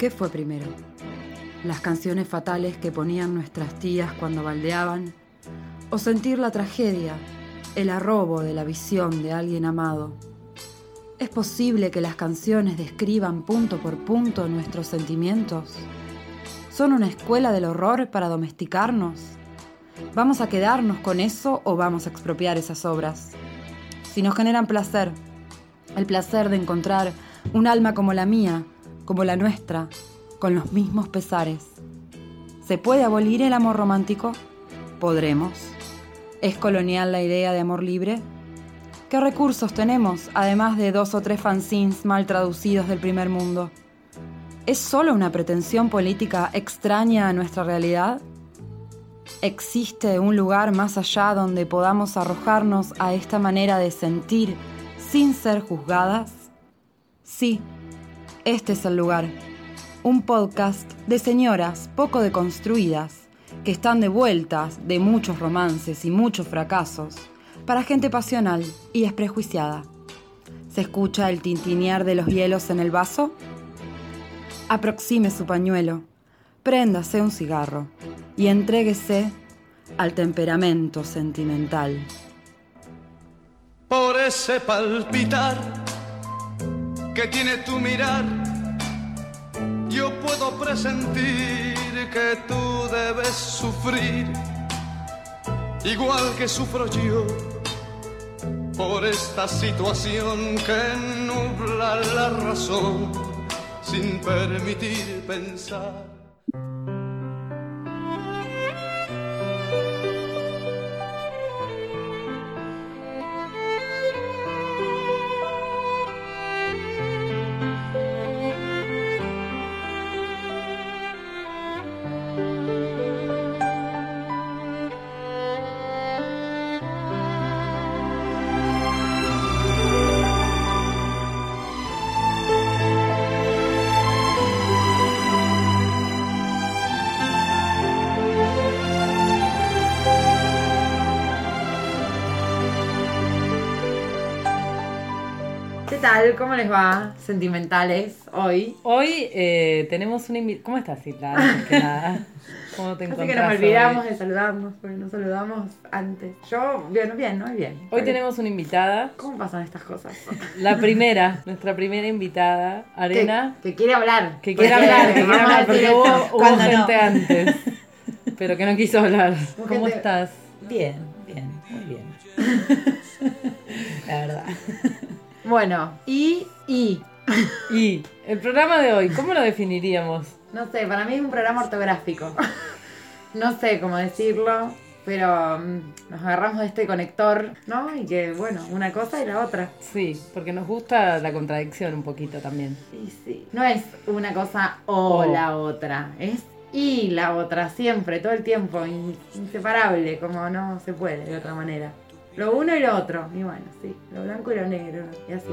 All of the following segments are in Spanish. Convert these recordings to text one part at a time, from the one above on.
¿Qué fue primero? ¿Las canciones fatales que ponían nuestras tías cuando baldeaban? ¿O sentir la tragedia, el arrobo de la visión de alguien amado? ¿Es posible que las canciones describan punto por punto nuestros sentimientos? ¿Son una escuela del horror para domesticarnos? ¿Vamos a quedarnos con eso o vamos a expropiar esas obras? Si nos generan placer, el placer de encontrar un alma como la mía, como la nuestra, con los mismos pesares. ¿Se puede abolir el amor romántico? Podremos. ¿Es colonial la idea de amor libre? ¿Qué recursos tenemos, además de dos o tres fanzines mal traducidos del primer mundo? ¿Es solo una pretensión política extraña a nuestra realidad? ¿Existe un lugar más allá donde podamos arrojarnos a esta manera de sentir sin ser juzgadas? Sí, este es el lugar. Un podcast de señoras poco deconstruidas que están de vueltas de muchos romances y muchos fracasos para gente pasional y desprejuiciada. ¿Se escucha el tintinear de los hielos en el vaso? Aproxime su pañuelo, préndase un cigarro y entréguese al temperamento sentimental. Por ese palpitar que tiene tu mirar, yo puedo presentir que tú debes sufrir, igual que sufro yo, por esta situación que nubla la razón sin permitir pensar. Les va? Sentimentales, hoy. Hoy eh, tenemos una invitada. ¿Cómo estás, Cita? ¿Cómo te encontrás? Así que nos olvidamos de saludarnos, porque nos saludamos antes. Yo, bien, bien, ¿no? Bien. Hoy tenemos una invitada. ¿Cómo pasan estas cosas? La primera, nuestra primera invitada, Arena. Que, quiere hablar. Que quiere hablar, que quiere hablar, porque hubo, gente antes. Pero que no quiso hablar. ¿Cómo estás? Bien, bien, muy bien. Bueno, y, y. Y, el programa de hoy, ¿cómo lo definiríamos? No sé, para mí es un programa ortográfico. No sé cómo decirlo, pero mm, nos agarramos de este conector, ¿no? Y que, bueno, una cosa y la otra. Sí, porque nos gusta la contradicción un poquito también. Sí, sí. No es una cosa o, la otra, es y la otra, siempre, todo el tiempo, inseparable, como no se puede de otra manera. Lo uno y lo otro. Y bueno, sí, lo blanco y lo negro. Y así.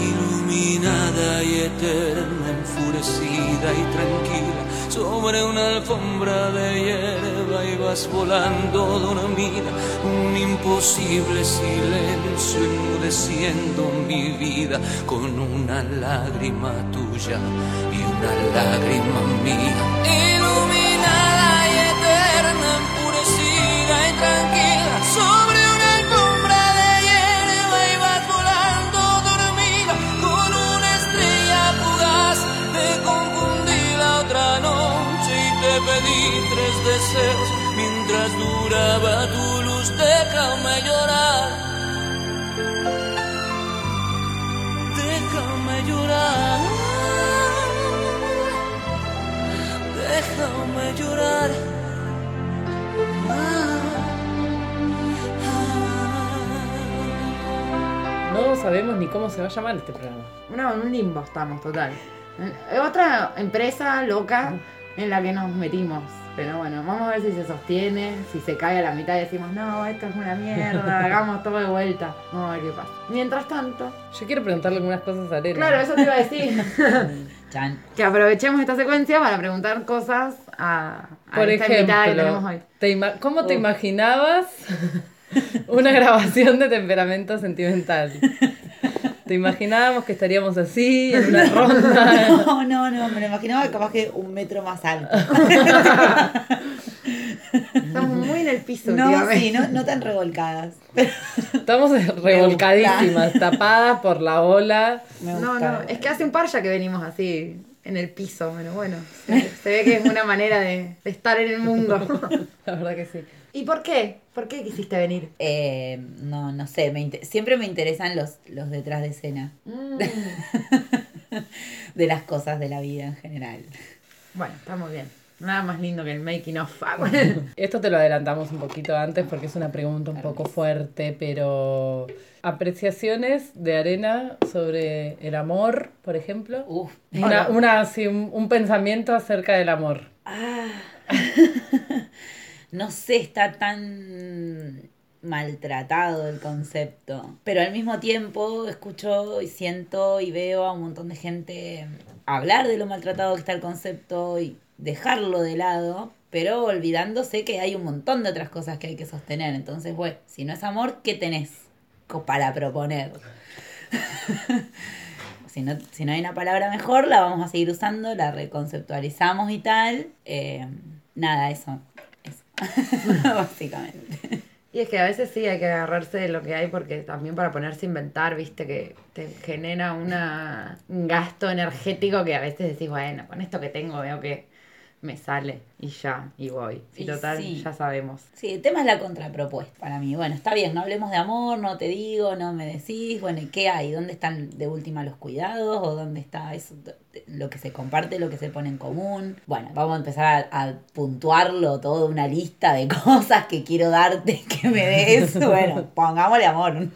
Iluminada y eterna, enfurecida y tranquila, sobre una alfombra de hierba ibas volando dormida, un imposible silencio enmudeciendo mi vida, con una lágrima tuya y una lágrima mía. Iluminada y eterna, enfurecida y tranquila, mientras duraba tu luz. Déjame llorar. Déjame llorar. Déjame llorar. No sabemos ni cómo se va a llamar este programa. No, en un limbo estamos, total. Otra empresa loca en la que nos metimos. Pero bueno, vamos a ver si se sostiene, si se cae a la mitad y decimos, no, esto es una mierda, hagamos todo de vuelta. Vamos a ver qué pasa. Mientras tanto... Yo quiero preguntarle algunas cosas a Arena. Claro, eso te iba a decir. que aprovechemos esta secuencia para preguntar cosas a, Por esta ejemplo, invitada que tenemos hoy. ¿Cómo te imaginabas una grabación de temperamento sentimental? Te imaginábamos que estaríamos así, en una ronda. No, no, no, me lo imaginaba capaz que un metro más alto. Estamos muy en el piso No, últimamente. sí, no, no tan revolcadas. Estamos revolcadísimas, tapadas por la ola. Me No, gusta. no, es que hace un par ya que venimos así en el piso, pero bueno, se, se ve que es una manera de, de estar en el mundo. La verdad que sí. ¿Y por qué? ¿Por qué quisiste venir? Eh, no, no sé, me inter- siempre me interesan los, los detrás de escena Mm, de las cosas de la vida en general. Bueno, está muy bien. Nada más lindo que el making of. Ah, Esto te lo adelantamos un poquito antes porque es una pregunta un poco fuerte, pero apreciaciones de arena sobre el amor, por ejemplo. Uf, Una, una, sí, un, un pensamiento acerca del amor. no sé, está tan maltratado el concepto. Pero al mismo tiempo escucho y siento y veo a un montón de gente hablar de lo maltratado que está el concepto y dejarlo de lado, pero olvidándose que hay un montón de otras cosas que hay que sostener. Entonces, bueno, si no es amor, ¿qué tenés para proponer? si, no, si no hay una palabra mejor, la vamos a seguir usando, la reconceptualizamos y tal. Eh, nada, eso. Básicamente. Y es que a veces sí hay que agarrarse de lo que hay porque también para ponerse a inventar, viste, que te genera una, un gasto energético que a veces decís, bueno, con esto que tengo veo que me sale y ya, y voy. Y Y total, sí. ya sabemos. Sí, el tema es la contrapropuesta para mí. Bueno, está bien, no hablemos de amor, no te digo, no me decís. Bueno, ¿y qué hay? ¿Dónde están de última los cuidados? ¿O dónde está eso, lo que se comparte, lo que se pone en común? Bueno, vamos a empezar a, a puntuarlo todo, una lista de cosas que quiero darte que me des. Bueno, pongámosle amor un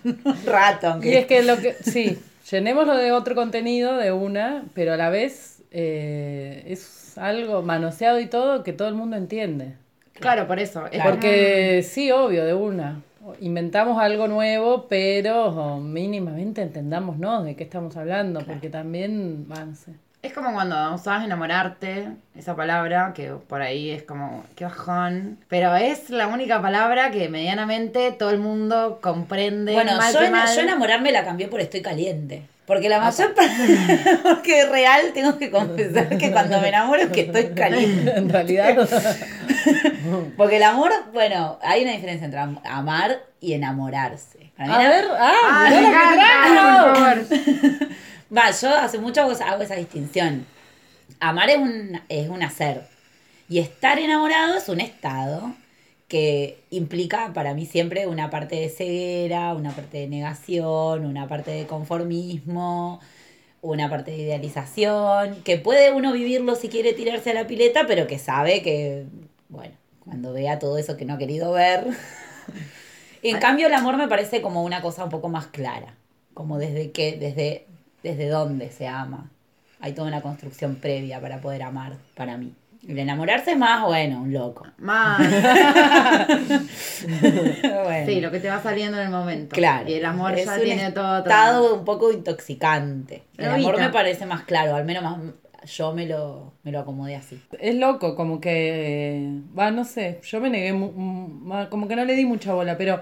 rato, aunque... Y es que lo que, sí, llenémoslo de otro contenido, de una, pero a la vez eh, es algo manoseado y todo que todo el mundo entiende. Claro, por eso. Es Porque sí, obvio, de una. Inventamos algo nuevo, pero mínimamente entendámonos de qué estamos hablando, porque también, sé. Es como cuando usabas enamorarte, esa palabra, que por ahí es como, qué bajón. Pero es la única palabra que medianamente todo el mundo comprende. Bueno, mal yo, que ena- mal. yo enamorarme la cambié por estoy caliente. Porque la mayor parte, porque real tengo que confesar que cuando me enamoro es que estoy caliente. En realidad, Porque el amor, bueno, hay una diferencia entre am- amar y enamorarse. A ver, ah, ¡Ah, me encanta! Por favor. Va, yo hace mucho hago esa distinción. Amar es un, es un hacer. Y estar enamorado es un estado que implica para mí siempre una parte de ceguera, una parte de negación, una parte de conformismo, una parte de idealización, que puede uno vivirlo si quiere tirarse a la pileta, pero que sabe que, bueno, cuando vea todo eso que no ha querido ver. en cambio, el amor me parece como una cosa un poco más clara, como desde qué, desde, desde dónde se ama. Hay toda una construcción previa para poder amar, para mí. El enamorarse es más, bueno, un loco. Más. Bueno. Sí, lo que te va saliendo en el momento. Claro. Y el amor es ya un tiene todo. estado un poco intoxicante. El amor me parece más claro, al menos más yo me lo, me lo acomodé así. Es loco, como que, va, no sé, yo me negué, como que no le di mucha bola, pero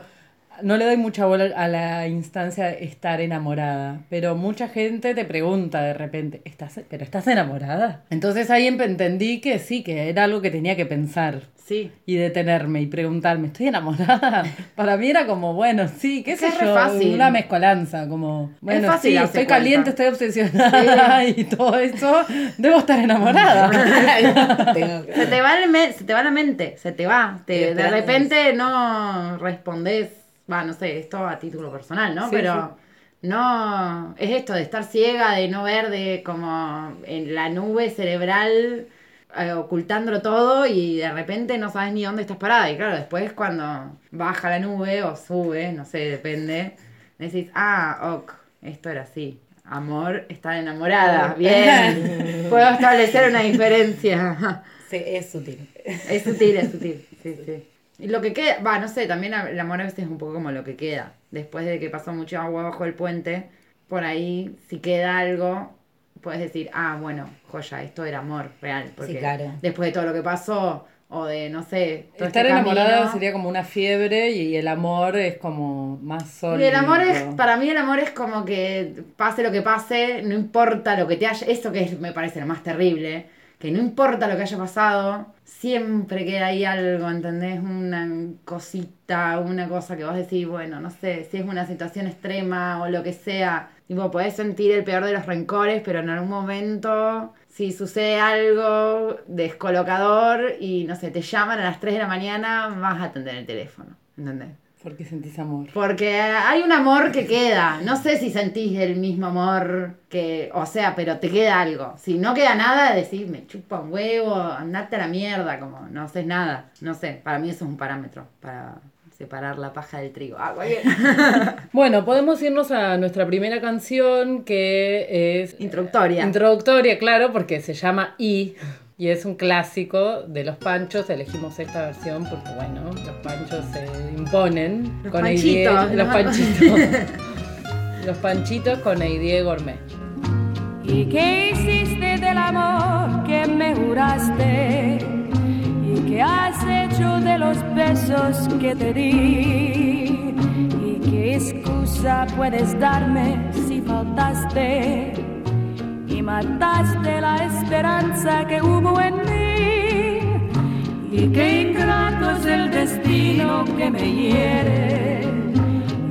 no le doy mucha bola a la instancia de estar enamorada, pero mucha gente te pregunta de repente, ¿estás, pero estás enamorada? Entonces ahí entendí que sí, que era algo que tenía que pensar Sí. y detenerme y preguntarme, ¿estoy enamorada? Para mí era como, bueno, sí, qué Es sé es yo, fácil. una mezcolanza, como, bueno, fácil sí, estoy cuenta. caliente, estoy obsesionada y todo eso, debo estar enamorada. Se te, va el me- se te va la mente, se te va. Te, de repente no respondes, va, no sé, esto a título personal, ¿no? Sí, Pero no, es esto de estar ciega, de no ver, de como en la nube cerebral eh, ocultándolo todo y de repente no sabes ni dónde estás parada. Y claro, después cuando baja la nube o sube, no sé, depende, decís, ah, ok, esto era así. Amor, estar enamorada. Bien. Puedo establecer una diferencia. Sí, es sutil. Es sutil, es sutil. Sí, sí. Y lo que queda, va, no sé, también el amor a veces es un poco como lo que queda. Después de que pasó mucho agua bajo el puente, por ahí, si queda algo, puedes decir, ah, bueno, joya, esto era amor real. Porque claro. después de todo lo que pasó, o de, no sé, todo Estar este enamorada camino. sería como una fiebre y el amor es como más Y sólido. el amor es, para mí el amor es como que pase lo que pase, no importa lo que te haya, eso que es, me parece lo más terrible, que no importa lo que haya pasado, siempre queda ahí algo, ¿entendés? Una cosita, una cosa que vos decís, bueno, no sé, si es una situación extrema o lo que sea, tipo, podés sentir el peor de los rencores, pero en algún momento, si sucede algo descolocador y, no sé, te llaman a las 3 de la mañana, vas a atender el teléfono, ¿entendés? Porque sentís amor. Porque hay un amor que queda. No sé si sentís el mismo amor que. O sea, pero te queda algo. Si no queda nada, decís, me chupa un huevo, andate a la mierda, como no haces nada. No sé, para mí eso es un parámetro para separar la paja del trigo. Ah, Bueno, podemos irnos a nuestra primera canción que es Introductoria. introductoria, claro, porque se llama I y es un clásico de los Panchos. Elegimos esta versión porque, bueno, los Panchos se imponen Los con panchitos, los ¿no? panchitos. los panchitos con Eidie Gourmet. ¿Y qué hiciste del amor que me juraste? ¿Y qué has hecho de los besos que te di? ¿Y qué excusa puedes darme si faltaste? Y mataste la esperanza que hubo en mí. Y qué ingrato es el destino que me hiere.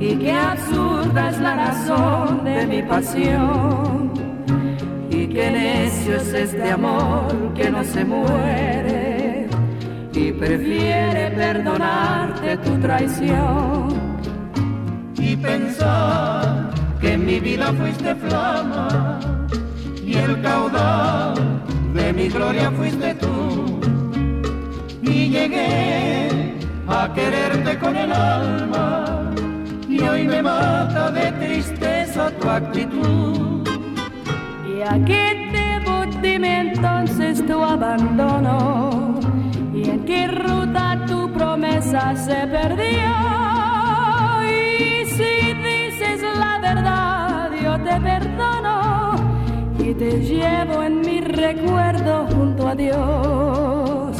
Y qué absurda es la razón de mi pasión. Y qué necio es este amor que no se muere. Y prefiere perdonarte tu traición. y pensar que en mi vida fuiste flama y el caudal de mi gloria fuiste tú. Y llegué a quererte con el alma y hoy me mata de tristeza tu actitud. ¿Y a qué debo dime entonces tu abandono? ¿Y en qué ruta tu promesa se perdió? Y si dices la verdad, yo te perdono y te llevo en mi recuerdo junto a Dios.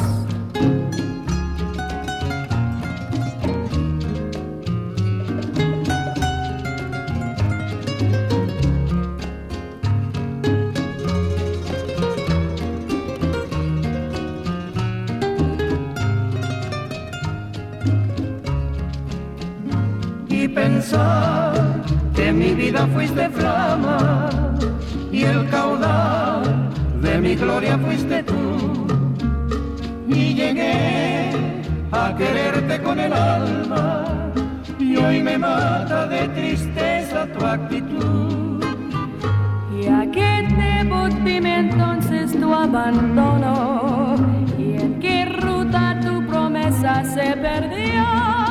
y pensar que mi vida fuiste flama el caudal de mi gloria fuiste tú. Y llegué a quererte con el alma y hoy me mata de tristeza tu actitud. ¿Y a qué debo dime entonces tu abandono? ¿Y en qué ruta tu promesa se perdió?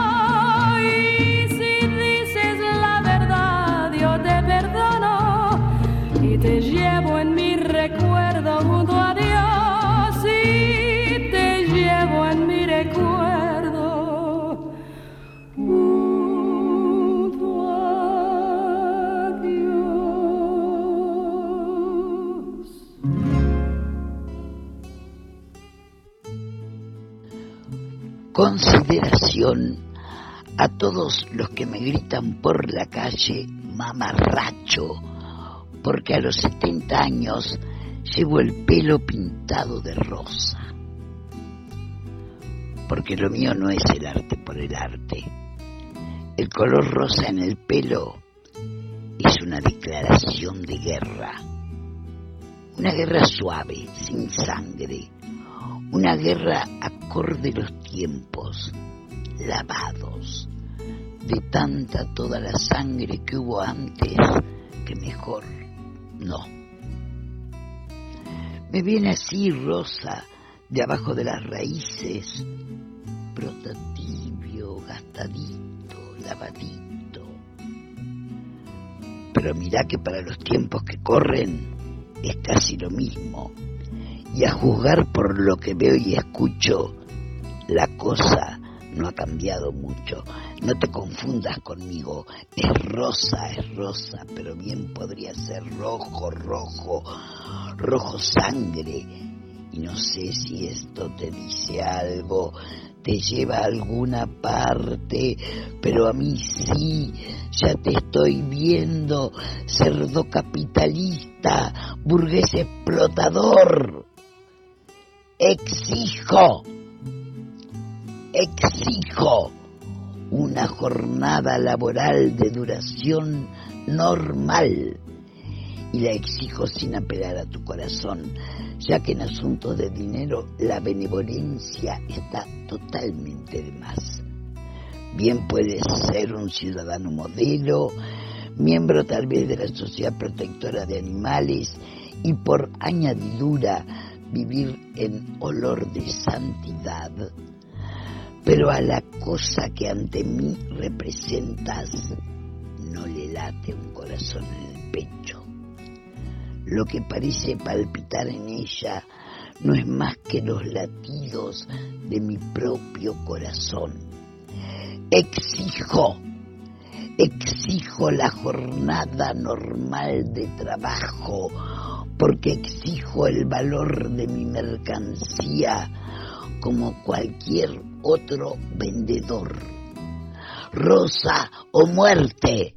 Te llevo en mi recuerdo junto a Dios. Y te llevo en mi recuerdo junto a consideración a todos los que me gritan por la calle mamarracho, porque a los 70 años llevo el pelo pintado de rosa. Porque lo mío no es el arte por el arte. El color rosa en el pelo es una declaración de guerra. Una guerra suave, sin sangre, una guerra acorde los tiempos, lavados, de tanta toda la sangre que hubo antes, que mejor no. Me viene así rosa, de abajo de las raíces, brota tibio, gastadito, lavadito. Pero mirá que para los tiempos que corren es casi lo mismo y a juzgar por lo que veo y escucho, la cosa no ha cambiado mucho. No te confundas conmigo, es rosa, es rosa, pero bien podría ser rojo, rojo, rojo sangre Y no sé si esto te dice algo, te lleva a alguna parte, pero a mí sí, ya te estoy viendo, cerdo capitalista, burgués explotador. Exijo, exijo una jornada laboral de duración normal y la exijo sin apelar a tu corazón, ya que en asuntos de dinero la benevolencia está totalmente de más. Bien puedes ser un ciudadano modelo, miembro tal vez de la Sociedad Protectora de Animales y por añadidura vivir en olor de santidad, pero a la cosa que ante mí representas no le late un corazón en el pecho. Lo que parece palpitar en ella no es más que los latidos de mi propio corazón. Exijo, exijo la jornada normal de trabajo, porque exijo el valor de mi mercancía como cualquier otro vendedor. Rosa o muerte.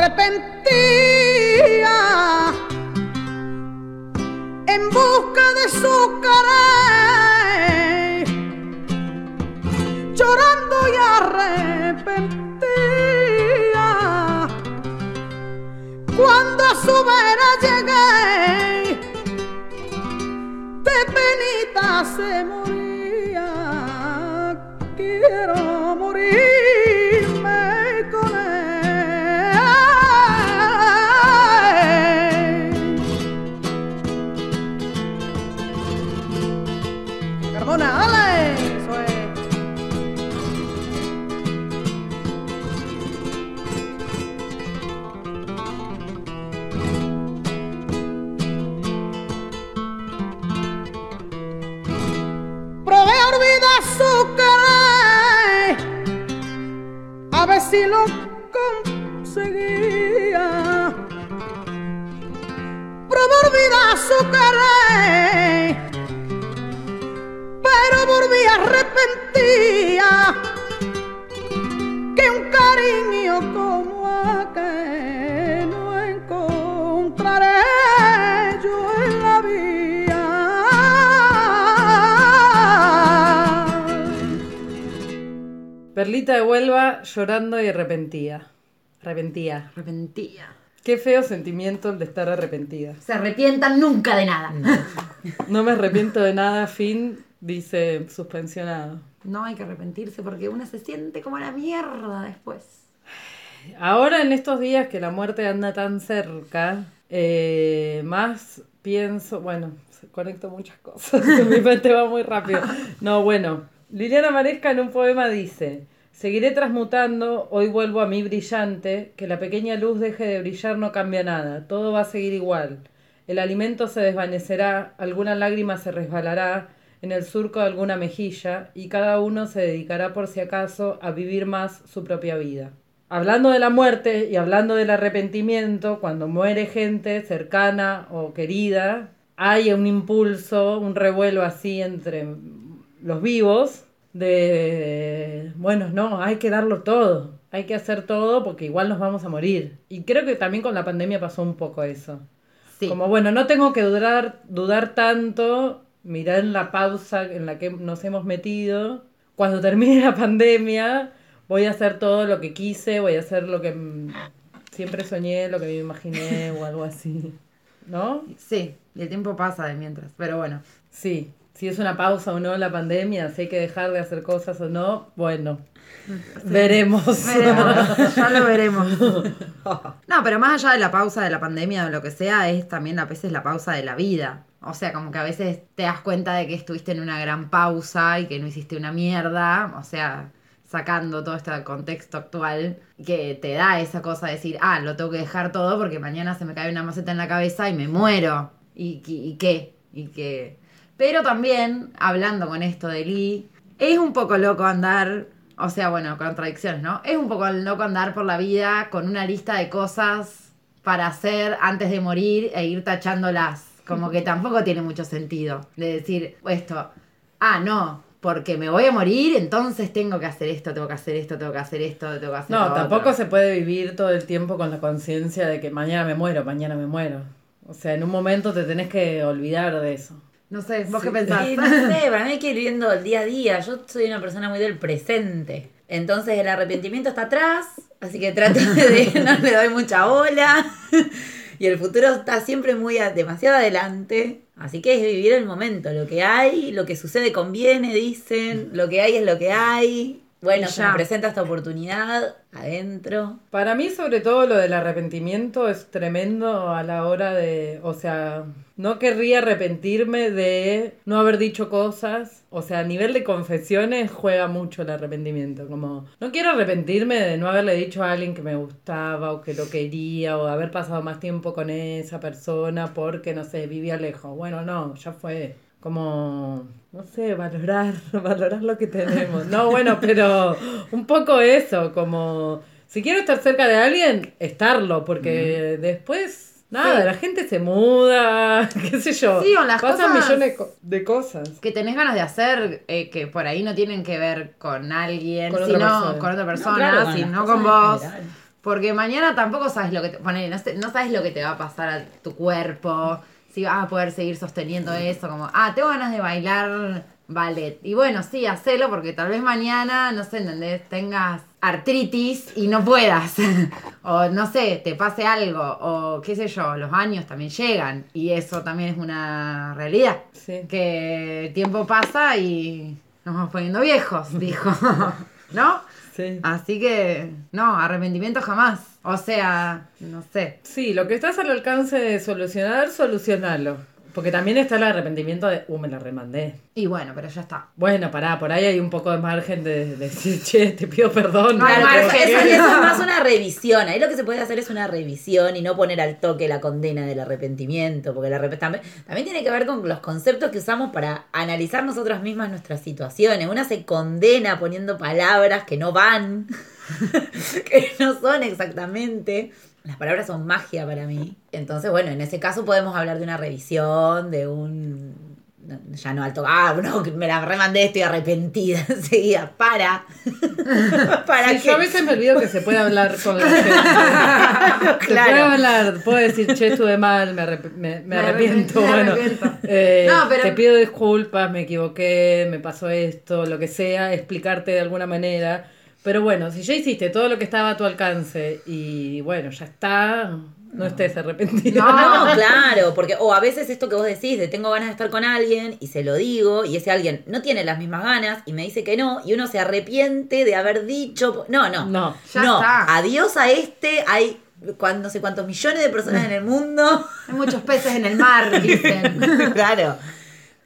Arrepentía arrepentida. Arrepentida. Arrepentía. Qué feo sentimiento el de estar arrepentida. Se arrepientan nunca de nada. No me arrepiento de nada, fin, dice suspensionado. No hay que arrepentirse porque uno se siente como la mierda después. Ahora en estos días que la muerte anda tan cerca, eh, más pienso, bueno, se conecto muchas cosas, mi mente va muy rápido. No, bueno, Liliana Maresca en un poema dice, seguiré transmutando, hoy vuelvo a mí brillante, que la pequeña luz deje de brillar no cambia nada, todo va a seguir igual. El alimento se desvanecerá, alguna lágrima se resbalará en el surco de alguna mejilla y cada uno se dedicará por si acaso a vivir más su propia vida. Hablando de la muerte y hablando del arrepentimiento, cuando muere gente cercana o querida, hay un impulso, un revuelo así entre los vivos de, bueno, no, hay que darlo todo, hay que hacer todo porque igual nos vamos a morir. Y creo que también con la pandemia pasó un poco eso. Sí. Como, bueno, no tengo que dudar, dudar tanto mirar en la pausa en la que nos hemos metido. Cuando termine la pandemia, voy a hacer todo lo que quise, voy a hacer lo que siempre soñé, lo que me imaginé o algo así. ¿No? Sí, y el tiempo pasa de mientras, pero bueno. Sí, si es una pausa o no la pandemia, si hay que dejar de hacer cosas o no, bueno, veremos. Veremos, ya lo veremos. No, pero más allá de la pausa de la pandemia o lo que sea, es también a veces la pausa de la vida. O sea, como que a veces te das cuenta de que estuviste en una gran pausa y que no hiciste una mierda. O sea, sacando todo este contexto actual que te da esa cosa de decir, ah, lo tengo que dejar todo porque mañana se me cae una maceta en la cabeza y me muero. ¿Y, y- y qué? ¿Y qué? Pero también, hablando con esto de Lee, es un poco loco andar, o sea, bueno, contradicciones, ¿no? Es un poco loco andar por la vida con una lista de cosas para hacer antes de morir e ir tachándolas. Como que tampoco tiene mucho sentido de decir esto, ah, no, porque me voy a morir, entonces tengo que hacer esto, tengo que hacer esto, tengo que hacer esto, tengo que hacer No, lo tampoco otro. se puede vivir todo el tiempo con la conciencia de que mañana me muero, mañana me muero. O sea, en un momento te tenés que olvidar de eso. No sé, ¿vos qué pensás? Sí, no sé, para mí hay que ir viviendo el día a día. Yo soy una persona muy del presente. Entonces el arrepentimiento está atrás, así que trato de no le doy mucha bola. Y el futuro está siempre muy a- demasiado adelante. Así que es vivir el momento. Lo que hay, lo que sucede conviene, dicen. Lo que hay es lo que hay. Bueno, se me presenta esta oportunidad adentro. Para mí, sobre todo, lo del arrepentimiento es tremendo a la hora de, o sea, no querría arrepentirme de no haber dicho cosas. O sea, a nivel de confesiones juega mucho el arrepentimiento. Como, no quiero arrepentirme de no haberle dicho a alguien que me gustaba o que lo quería o haber pasado más tiempo con esa persona porque, no sé, vivía lejos. Bueno, no, ya fue. Como, no sé, valorar, valorar lo que tenemos. No, bueno, pero un poco eso, como, si quiero estar cerca de alguien, estarlo, porque después, nada, Sí. la gente se muda, qué sé yo. Sí, o las pasan cosas- millones de cosas. que tenés ganas de hacer eh, que por ahí no tienen que ver con alguien, Con sino con otra persona, claro, con sino con vos. Porque mañana tampoco sabes lo que te, ponele, no, sé- no sabes lo que te va a pasar a tu cuerpo, si vas a poder seguir sosteniendo eso, como, ah, tengo ganas de bailar ballet. Y bueno, sí, hacelo porque tal vez mañana, no sé, ¿entendés? Tengas artritis y no puedas. o no sé, te pase algo. O qué sé yo, los años también llegan. Y eso también es una realidad. Sí. Que el tiempo pasa y nos vamos poniendo viejos, dijo. ¿No? Sí. Así que, no, arrepentimiento jamás. O sea, no sé. Sí, lo que estás al alcance de solucionar, solucionalo. Porque también está el arrepentimiento de, uh, me la remandé. Y bueno, pero ya está. Bueno, pará, por ahí hay un poco de margen de, de decir, che, te pido perdón. No hay margen. eso, equivoqué". eso es más una revisión. Ahí lo que se puede hacer es una revisión y no poner al toque la condena del arrepentimiento. Porque el arrep- también, también tiene que ver con los conceptos que usamos para analizar nosotras mismas nuestras situaciones. Una se condena poniendo palabras que no van, que no son exactamente. Las palabras son magia para mí. Entonces, bueno, en ese caso podemos hablar de una revisión, de un. Ya no alto. Ah, no, que me la remandé, estoy arrepentida enseguida. Para. para Sí, que- yo a veces me olvido que se puede hablar con la gente. Se Claro. puede hablar, puedo decir, che, estuve mal, me, arrep- me- me Me arrepiento. bueno, arrepiento. eh, No, pero- te pido disculpas, me equivoqué, me pasó esto, lo que sea, explicarte de alguna manera. Pero bueno, si ya hiciste todo lo que estaba a tu alcance y bueno, ya está, no, estés arrepentido. No. No, claro, porque o a veces esto que vos decís de tengo ganas de estar con alguien y se lo digo y ese alguien no tiene las mismas ganas y me dice que no y uno se arrepiente de haber dicho, no, no. No. Ya no, está. adiós a este, hay cuan- no sé cuántos millones de personas en el mundo. Hay muchos peces en el mar, dicen. claro.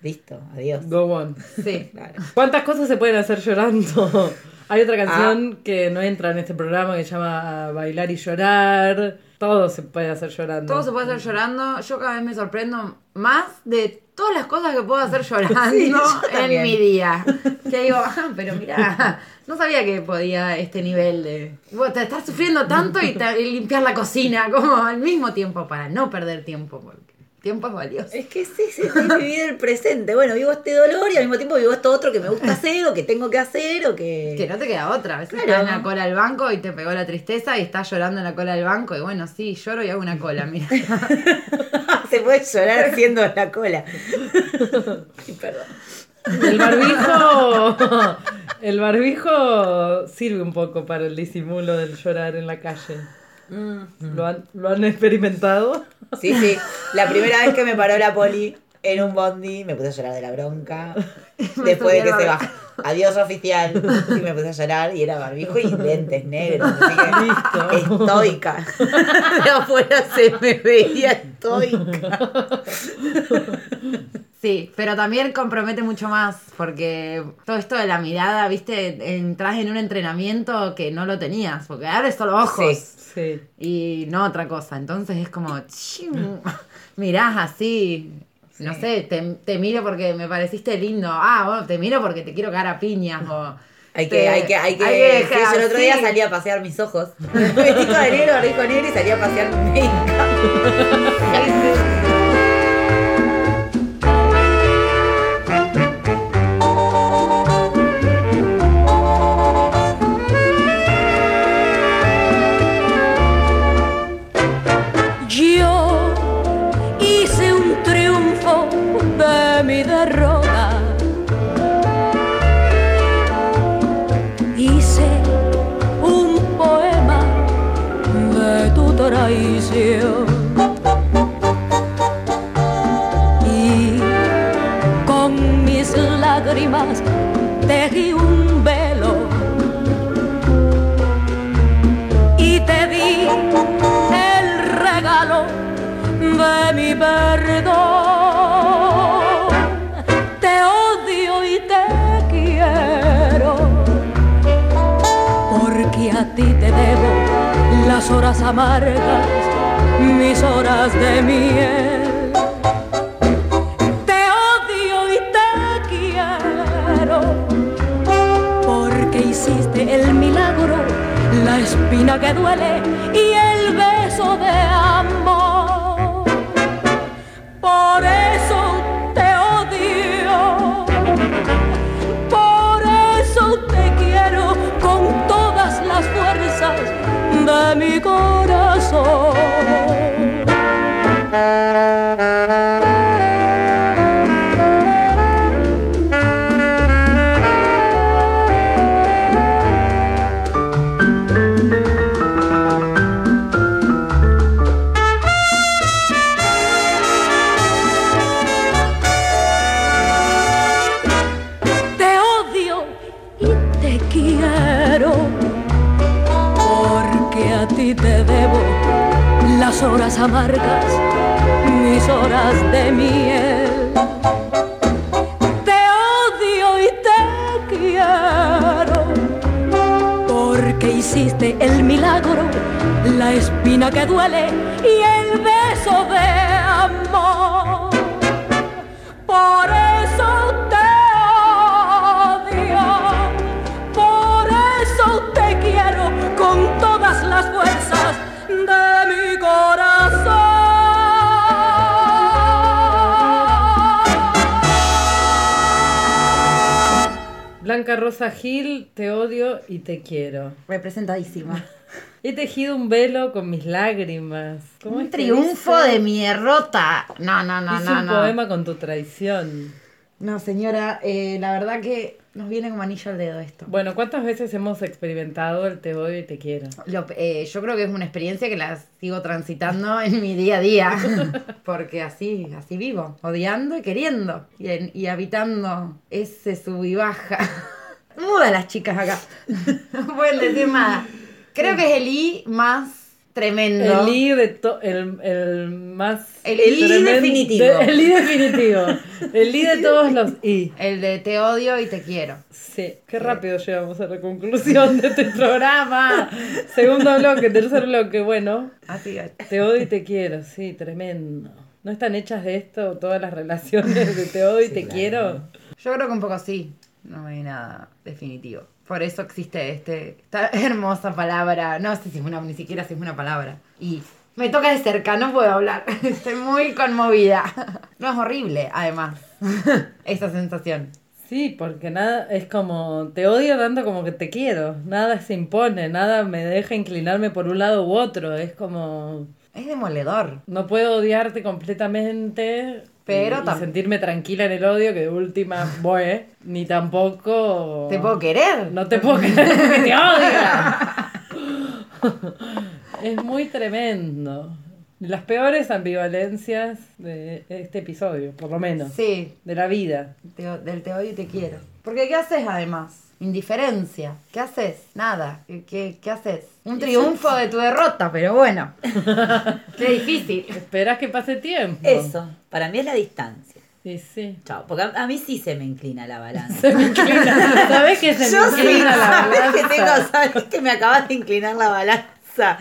Listo, adiós. Go on. Sí. Claro. ¿Cuántas cosas se pueden hacer llorando? Hay otra Ah. canción que no entra en este programa que se llama Bailar y Llorar. Todo se puede hacer llorando. Todo se puede hacer llorando. Yo cada vez me sorprendo más de todas las cosas que puedo hacer llorando Sí, en mi día. Que digo, ah, pero mira, no sabía que podía este nivel de bueno, de estar sufriendo tanto y, ta- y limpiar la cocina como al mismo tiempo para no perder tiempo. Porque tiempo es valioso. Es que sí, sí, sí, vivir el presente. Bueno, vivo este dolor y al mismo tiempo vivo esto otro que me gusta hacer o que tengo que hacer o que... Que no te queda otra. A veces Claro. estás en la cola del banco y te pegó la tristeza y estás llorando en la cola del banco. Y bueno, sí, lloro y hago una cola, mira. Se puede llorar haciendo la cola. Ay, perdón. El barbijo. El barbijo sirve un poco para el disimulo del llorar en la calle. ¿Lo han, ¿Lo han experimentado? Sí, sí. La primera vez que me paró la poli en un bondi, me puse a llorar de la bronca. Después de que se bajó. Adiós oficial. Y me puse a llorar y era barbijo y lentes negros. Así que Listo. estoica. De afuera se me veía estoica. Sí, pero también compromete mucho más porque todo esto de la mirada, viste, entras en un entrenamiento que no lo tenías, porque abres solo ojos Sí. y no otra cosa. Entonces es como, chim, mirás así. No sé, te, te miro porque me pareciste lindo. Ah, bueno, te miro porque te quiero cagar a piñas. O Hay que, te- hay que, hay que. hay que sí, yo el otro día sí. salí a pasear mis ojos. Vestido de negro, barbijo negro y salí a pasear mi las horas amargas, mis horas de miel. Te odio y te quiero porque hiciste el milagro, la espina que duele y el beso de amor. Mi corazón. Horas amargas, mis horas de miel. Te odio y te quiero, porque hiciste el milagro, la espina que duele y el Blanca Rosa Gil, te odio y te quiero. Representadísima. He tejido un velo con mis lágrimas. ¿Cómo es Un triunfo de mi derrota. No, no, no, Hice no, un no. poema con tu traición. No, señora, eh, la verdad que nos viene como anillo al dedo esto. Bueno, ¿cuántas veces hemos experimentado el te odio y te quiero? Lo- eh, yo creo que es una experiencia que la sigo transitando en mi día a día. Porque así, así vivo, odiando y queriendo. Y, en- y habitando ese sub y baja. Mudas las chicas acá. No pueden decir nada. Creo que es el I más tremendo. El I de to- el, el más El I definitivo. de- el I definitivo. El I de todos los I. El de te odio y te quiero. Sí, qué rápido llegamos a la conclusión de este programa. Segundo bloque, tercer bloque, bueno. Así es. Te odio y te quiero, sí, tremendo. ¿No están hechas de esto todas las relaciones de te odio y te quiero? Yo creo que un poco sí. No hay nada definitivo. Por eso existe este, esta hermosa palabra. No sé si es una, ni siquiera si es una palabra. Y Me toca de cerca, no puedo hablar. Estoy muy conmovida. No es horrible, además, esa sensación. Sí, porque nada, es como, te odio tanto como que te quiero. Nada se impone, nada me deja inclinarme por un lado u otro. Es como, Es demoledor. no puedo odiarte completamente. Pero y tam- sentirme tranquila en el odio, que de última, voy, ni tampoco... ¿Te puedo querer? No te puedo creer que te odia. es muy tremendo. Las peores ambivalencias de este episodio, por lo menos. Sí, De la vida. te del te odio y te quiero. Porque ¿qué haces además? Indiferencia. ¿Qué haces? Nada. ¿Qué, qué, qué haces? Un triunfo de tu derrota, pero bueno. Qué difícil. Esperas que pase tiempo. Eso, para mí es la distancia. Sí, sí. Chao, porque a, a mí sí se me inclina la balanza. Se me inclina. ¿Sabes que se Yo me sí, inclina la sabes que balanza? tengo, sabes que me acabas de inclinar la balanza.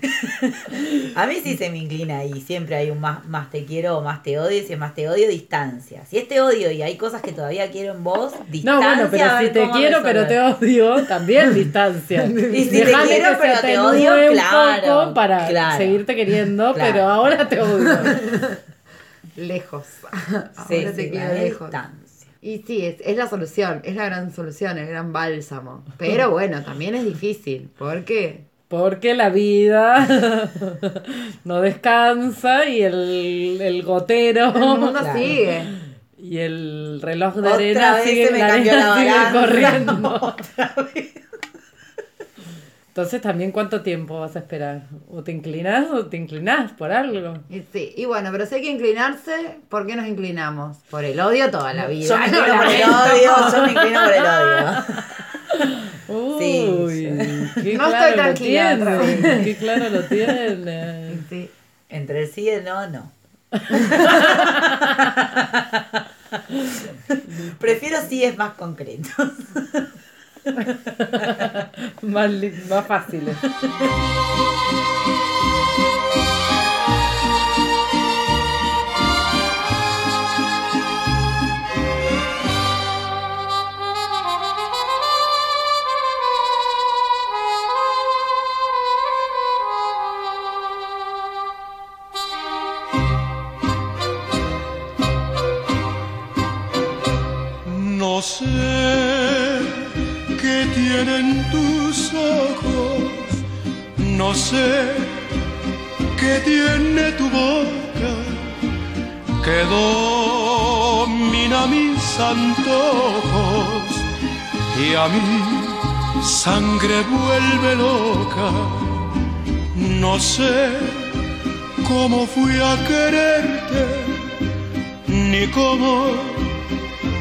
A mí sí se me inclina y siempre hay un más, más te quiero o más te odio. y Si es más te odio, distancia. Si es te odio y hay cosas que todavía quiero en vos, distancia. No, bueno, pero si te quiero, pero te odio, también distancia. Y si te quiero, pero te odio, un claro, poco para claro. seguirte queriendo, Claro. pero ahora te odio. Lejos. Sí, Ahora te sí, quiero lejos. distancia. Y sí, es, es la solución, es la gran solución, el gran bálsamo. Pero bueno, también es difícil, porque Porque la vida no descansa y el, el gotero el mundo Claro. sigue. y el reloj de Otra arena vez sigue, se me la cambió arena la sigue corriendo. Otra vez. Entonces también cuánto tiempo vas a esperar? ¿O te inclinas o te inclinas por algo? Sí, y bueno, pero si hay que inclinarse, ¿por qué nos inclinamos? Por el odio toda la vida. Yo me inclino por el odio, yo me inclino por el odio. Sí, Uy, qué No claro estoy lo tranquila otra tiene, qué claro lo tiene. Sí. Entre sí y el no, no. Prefiero sí es más concreto. Más, más fáciles. No sé qué tienen tus ojos, no sé qué tiene tu boca, que domina mis antojos y a mi sangre vuelve loca. No sé cómo fui a quererte, ni cómo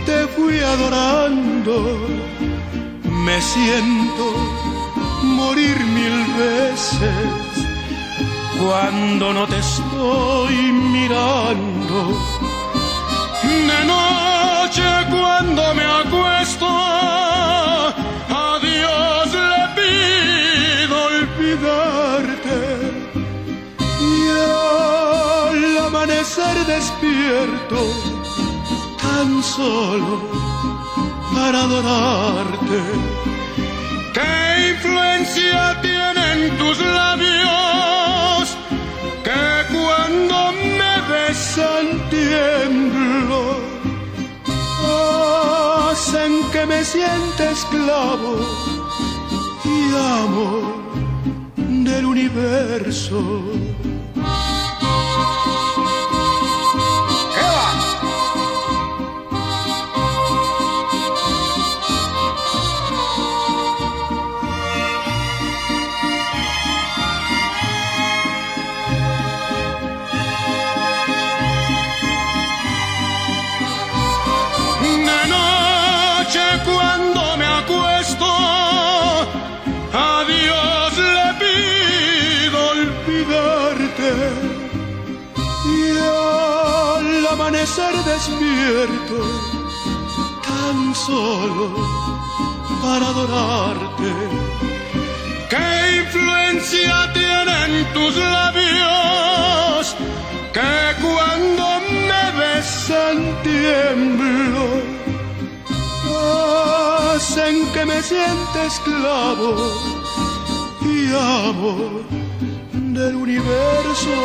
te fui adorando, me siento morir mil veces cuando no te estoy mirando. De noche cuando me acuesto, a Dios le pido olvidarte. Y al amanecer despierto, tan solo para adorarte. ¿Qué influencia tienen tus labios que cuando me besan tiemblo? Hacen que me sienta esclavo y amo del universo. Amanecer despierto, tan solo para adorarte. ¿Qué influencia tienen tus labios que cuando me besan tiemblo? Hacen que me sienta esclavo y amo del universo.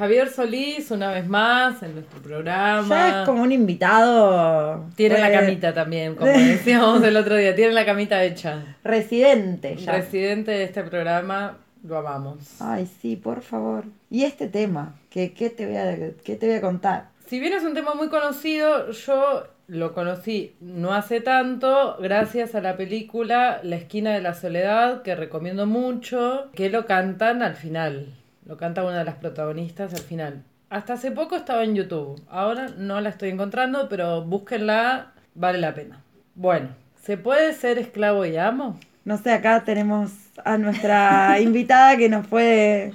Javier Solís, una vez más, en nuestro programa. Ya es como un invitado. Tiene la pues, camita también, como decíamos el otro día. Tiene la camita hecha. Residente ya. Residente de este programa, lo amamos. Ay, sí, por favor. Y este tema, ¿qué, qué, te, voy a, qué te voy a contar? Si bien es un tema muy conocido, yo lo conocí no hace tanto gracias a la película La esquina de la soledad, que recomiendo mucho, que lo cantan al final. Lo canta una de las protagonistas al final. Hasta hace poco estaba en YouTube. Ahora no la estoy encontrando, pero búsquenla, vale la pena. Bueno, ¿se puede ser esclavo y amo? No sé, acá tenemos a nuestra invitada que nos puede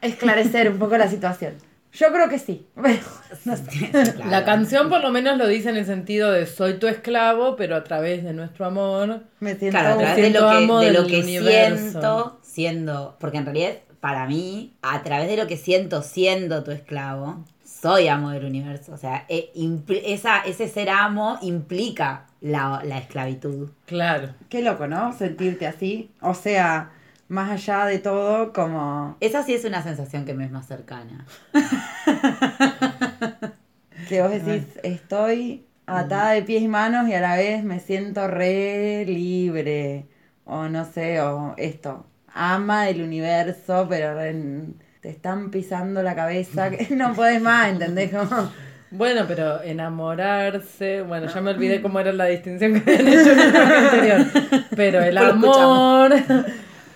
esclarecer un poco la situación. Yo creo que sí. No sé. La canción por lo menos lo dice en el sentido de soy tu esclavo, pero a través de nuestro amor. Me siento Claro, a través de siento lo amo que, de del lo que universo. siento siendo, porque en realidad para mí, a través de lo que siento siendo tu esclavo, soy amo del universo. O sea, impl- esa, ese ser amo implica la, la esclavitud. Claro. Qué loco, ¿no? Sentirte así. O sea, más allá de todo, como Esa sí es una sensación que me es más cercana. que vos decís, estoy atada de pies y manos y a la vez me siento re libre. O no sé, o esto. Ama del universo, pero te están pisando la cabeza que no podés más, ¿entendés? Como, Bueno, pero enamorarse, bueno, ya me olvidé cómo era la distinción que habían hecho en el anterior. Pero el amor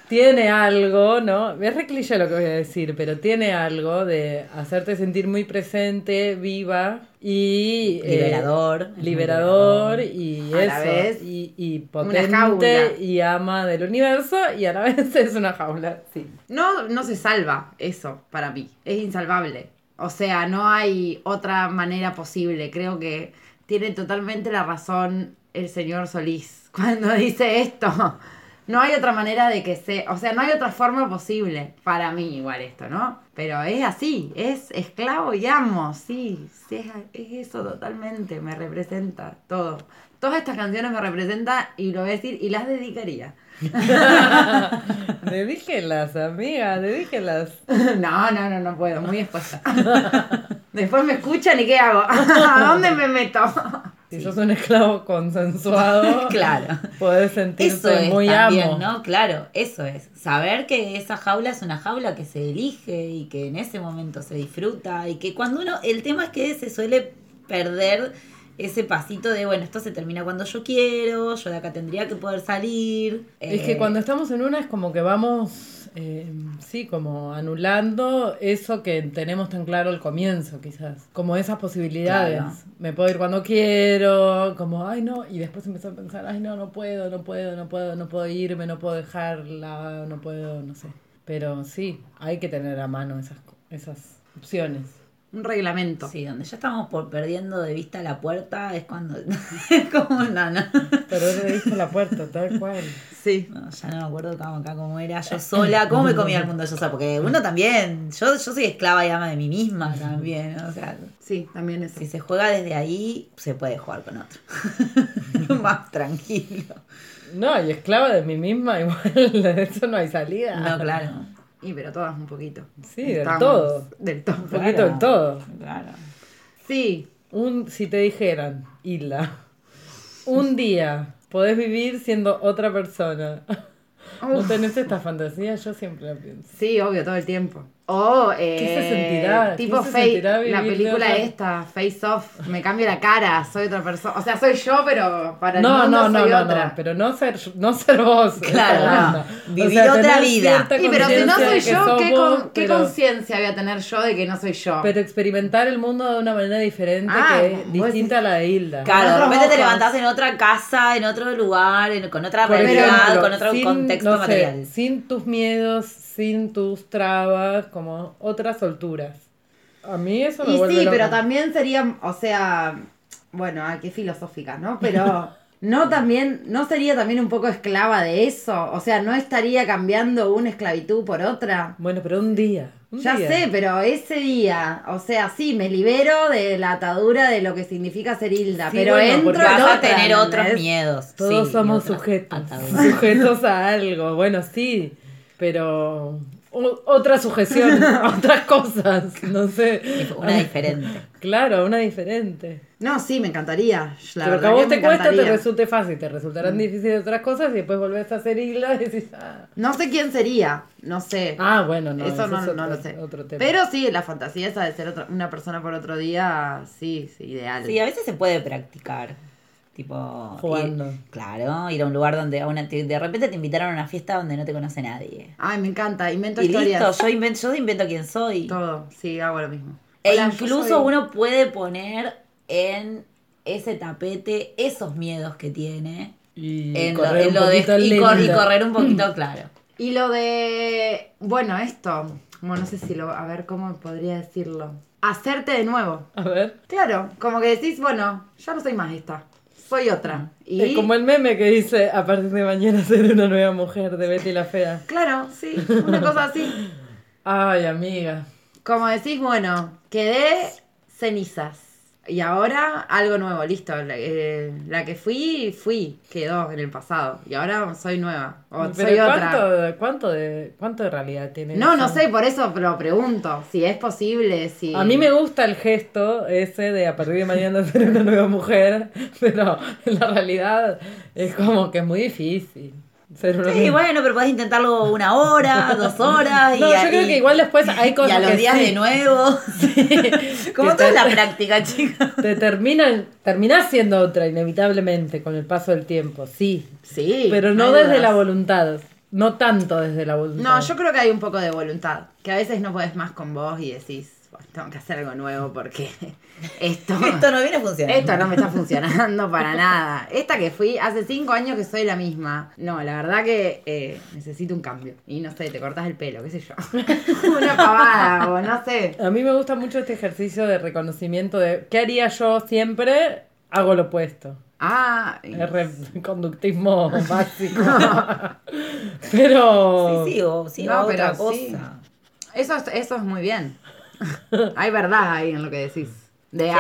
tiene algo, ¿no? Es re cliché lo que voy a decir, pero tiene algo de hacerte sentir muy presente, viva y eh, Liberador. Muy liberador y A eso la vez, y, y una jaula. potente y ama del universo y a la vez es una jaula, sí. No, no se salva eso para mí. Es insalvable. O sea, no hay otra manera posible. Creo que tiene totalmente la razón el señor Solís cuando dice esto. No hay otra manera de que se... O sea, no hay otra forma posible. Para mí igual esto, ¿no? Pero es así. Es esclavo y amo. Sí, sí es, es eso totalmente. Me representa todo. Todas estas canciones me representan y lo voy a decir y las dedicaría. Dedíquelas, amiga, dedíquelas. No, no, no, no puedo, muy expuesta. Después me escuchan y ¿qué hago? ¿A dónde me meto? Si sos un esclavo consensuado, Claro. podés sentirte Eso es muy también, amo. ¿no? Claro, eso es. Saber que esa jaula es una jaula que se elige y que en ese momento se disfruta y que cuando uno, el tema es que se suele perder ese pasito de, bueno, esto se termina cuando yo quiero, yo de acá tendría que poder salir. Es eh, que cuando estamos en una es como que vamos, eh, sí, como anulando eso que tenemos tan claro al comienzo, quizás. Como esas posibilidades. Claro. Me puedo ir cuando quiero, como, ay no, y después empezó a pensar, ay no, no puedo, no puedo, no puedo, no puedo irme, no puedo dejarla, no puedo, no sé. Pero sí, hay que tener a mano esas, esas opciones. Un reglamento. Sí, donde ya estamos por perdiendo de vista la puerta es cuando es como no. Pero le diste la puerta, tal cual. Sí. No, ya no me acuerdo cómo, acá cómo era yo sola, cómo me comía el mundo yo sola, porque uno también, yo, yo soy esclava y ama de mí misma también, o sea, Sí, también eso. si se juega desde ahí, se puede jugar con otro. Más tranquilo. No, y esclava de mí misma, igual de eso no hay salida. No, claro. Y pero todas un poquito. Sí, del todo. Del todo. Un poquito del todo. Claro. Sí. Un, si te dijeran, Hilda, un día podés vivir siendo otra persona. ¿No Uf. tenés esta fantasía? Yo siempre la pienso. Sí, obvio, todo el tiempo. O, eh, ¿Qué se sentirá? Tipo ¿Qué se Face, sentirá vivir la película otra- esta, Face Off. Me cambio la cara, soy otra persona. O sea, soy yo, pero para el No, mundo no, no, soy no, otra. no, pero no ser, no ser vos. Claro. Vivir otra vida. Y pero si no soy yo, ¿qué, con- qué conciencia voy a tener yo de que no soy yo? Pero experimentar el mundo de una manera diferente Ah, que distinta a la de Hilda. Claro, de repente te levantás en otra casa, en otro lugar, en- con otra realidad, con otro sin, contexto no sé, material. sin tus miedos, sin tus trabas, como otras solturas. A mí eso me Y vuelve sí, loca. pero también sería, o sea, bueno, ay, qué filosófica, ¿no? Pero no también, no sería también un poco esclava de eso, o sea, no estaría cambiando una esclavitud por otra. Bueno, pero un día. un Ya día. sé, pero ese día, o sea, sí, me libero de la atadura de lo que significa ser Hilda, Sí, pero bueno, entro en Vas a otra, tener otros miedos. Todos sí, somos sujetos. ataduras. Sujetos a algo. Bueno, sí, pero otra sujeción, a otras cosas, no sé. Una diferente. Claro, una diferente. No, sí, me encantaría. La pero que verdad a vos te cuesta, te resulte fácil, te resultarán difíciles otras cosas y después volvés a hacer isla y decís, ah, No sé quién sería, no sé. ah, bueno, no, Eso no, es no lo sé. Otro tema. Pero sí, la fantasía esa de ser otra- una persona por otro día, sí, sí, ideal. Sí, a veces se puede practicar. Tipo. Jugando. ir- claro, ir a un lugar donde a una, de repente te invitaron a una fiesta donde no te conoce nadie. Ay, me encanta, invento Y historias. listo, yo invento, yo invento quién soy. Todo, sí, hago lo mismo. E Hola, incluso soy- uno puede poner en ese tapete esos miedos que tiene. y En lo, correr en un lo de, poquito y, cor- y linda. correr un poquito, claro. Y lo de. Bueno, esto. Bueno, no sé si lo. A ver cómo podría decirlo. Hacerte de nuevo. A ver. Claro, como que decís, bueno, ya no soy más esta. Soy otra. Y. Es como el meme que dice, a partir de mañana seré una nueva mujer de Betty la Fea. Claro, sí, una cosa así. Ay, amiga. Como decís, bueno, quedé cenizas. Y ahora algo nuevo, listo. La, eh, la que fui, fui, quedó en el pasado. Y ahora soy nueva. O Pero soy ¿cuánto, otra. ¿cuánto, de, ¿Cuánto de realidad tiene No, no sé, por eso lo pregunto. Si es posible, si. A mí me gusta el gesto ese de a partir de mañana ser una nueva mujer, pero en la realidad es como que es muy difícil Sí, bueno, pero podés intentarlo una hora, dos horas. No, y, yo creo y- que igual después hay Y cosas a los que días sí, de nuevo. Como Que toda la práctica, chicos. te terminan, terminás siendo otra inevitablemente con el paso del tiempo, sí, Sí. pero no desde dudas. la voluntad, no tanto desde la voluntad. No, yo creo que hay un poco de voluntad. Que a veces no podés más con vos y decís, "Bueno, tengo que hacer algo nuevo porque esto. Esto no viene funcionando. Esto no me está funcionando para nada. Esta que fui, hace cinco años que soy la misma. No, la verdad que eh, necesito un cambio. Y no sé, te cortas el pelo, qué sé yo. Una pavada, o no sé. A mí me gusta mucho este ejercicio de reconocimiento de qué haría yo siempre, hago lo opuesto. Ah, Es re- conductismo básico. Pero. Sí, sí, o sí, No, otra pero sí. cosa. eso, es- eso es muy bien. Hay verdad ahí en lo que decís. De lo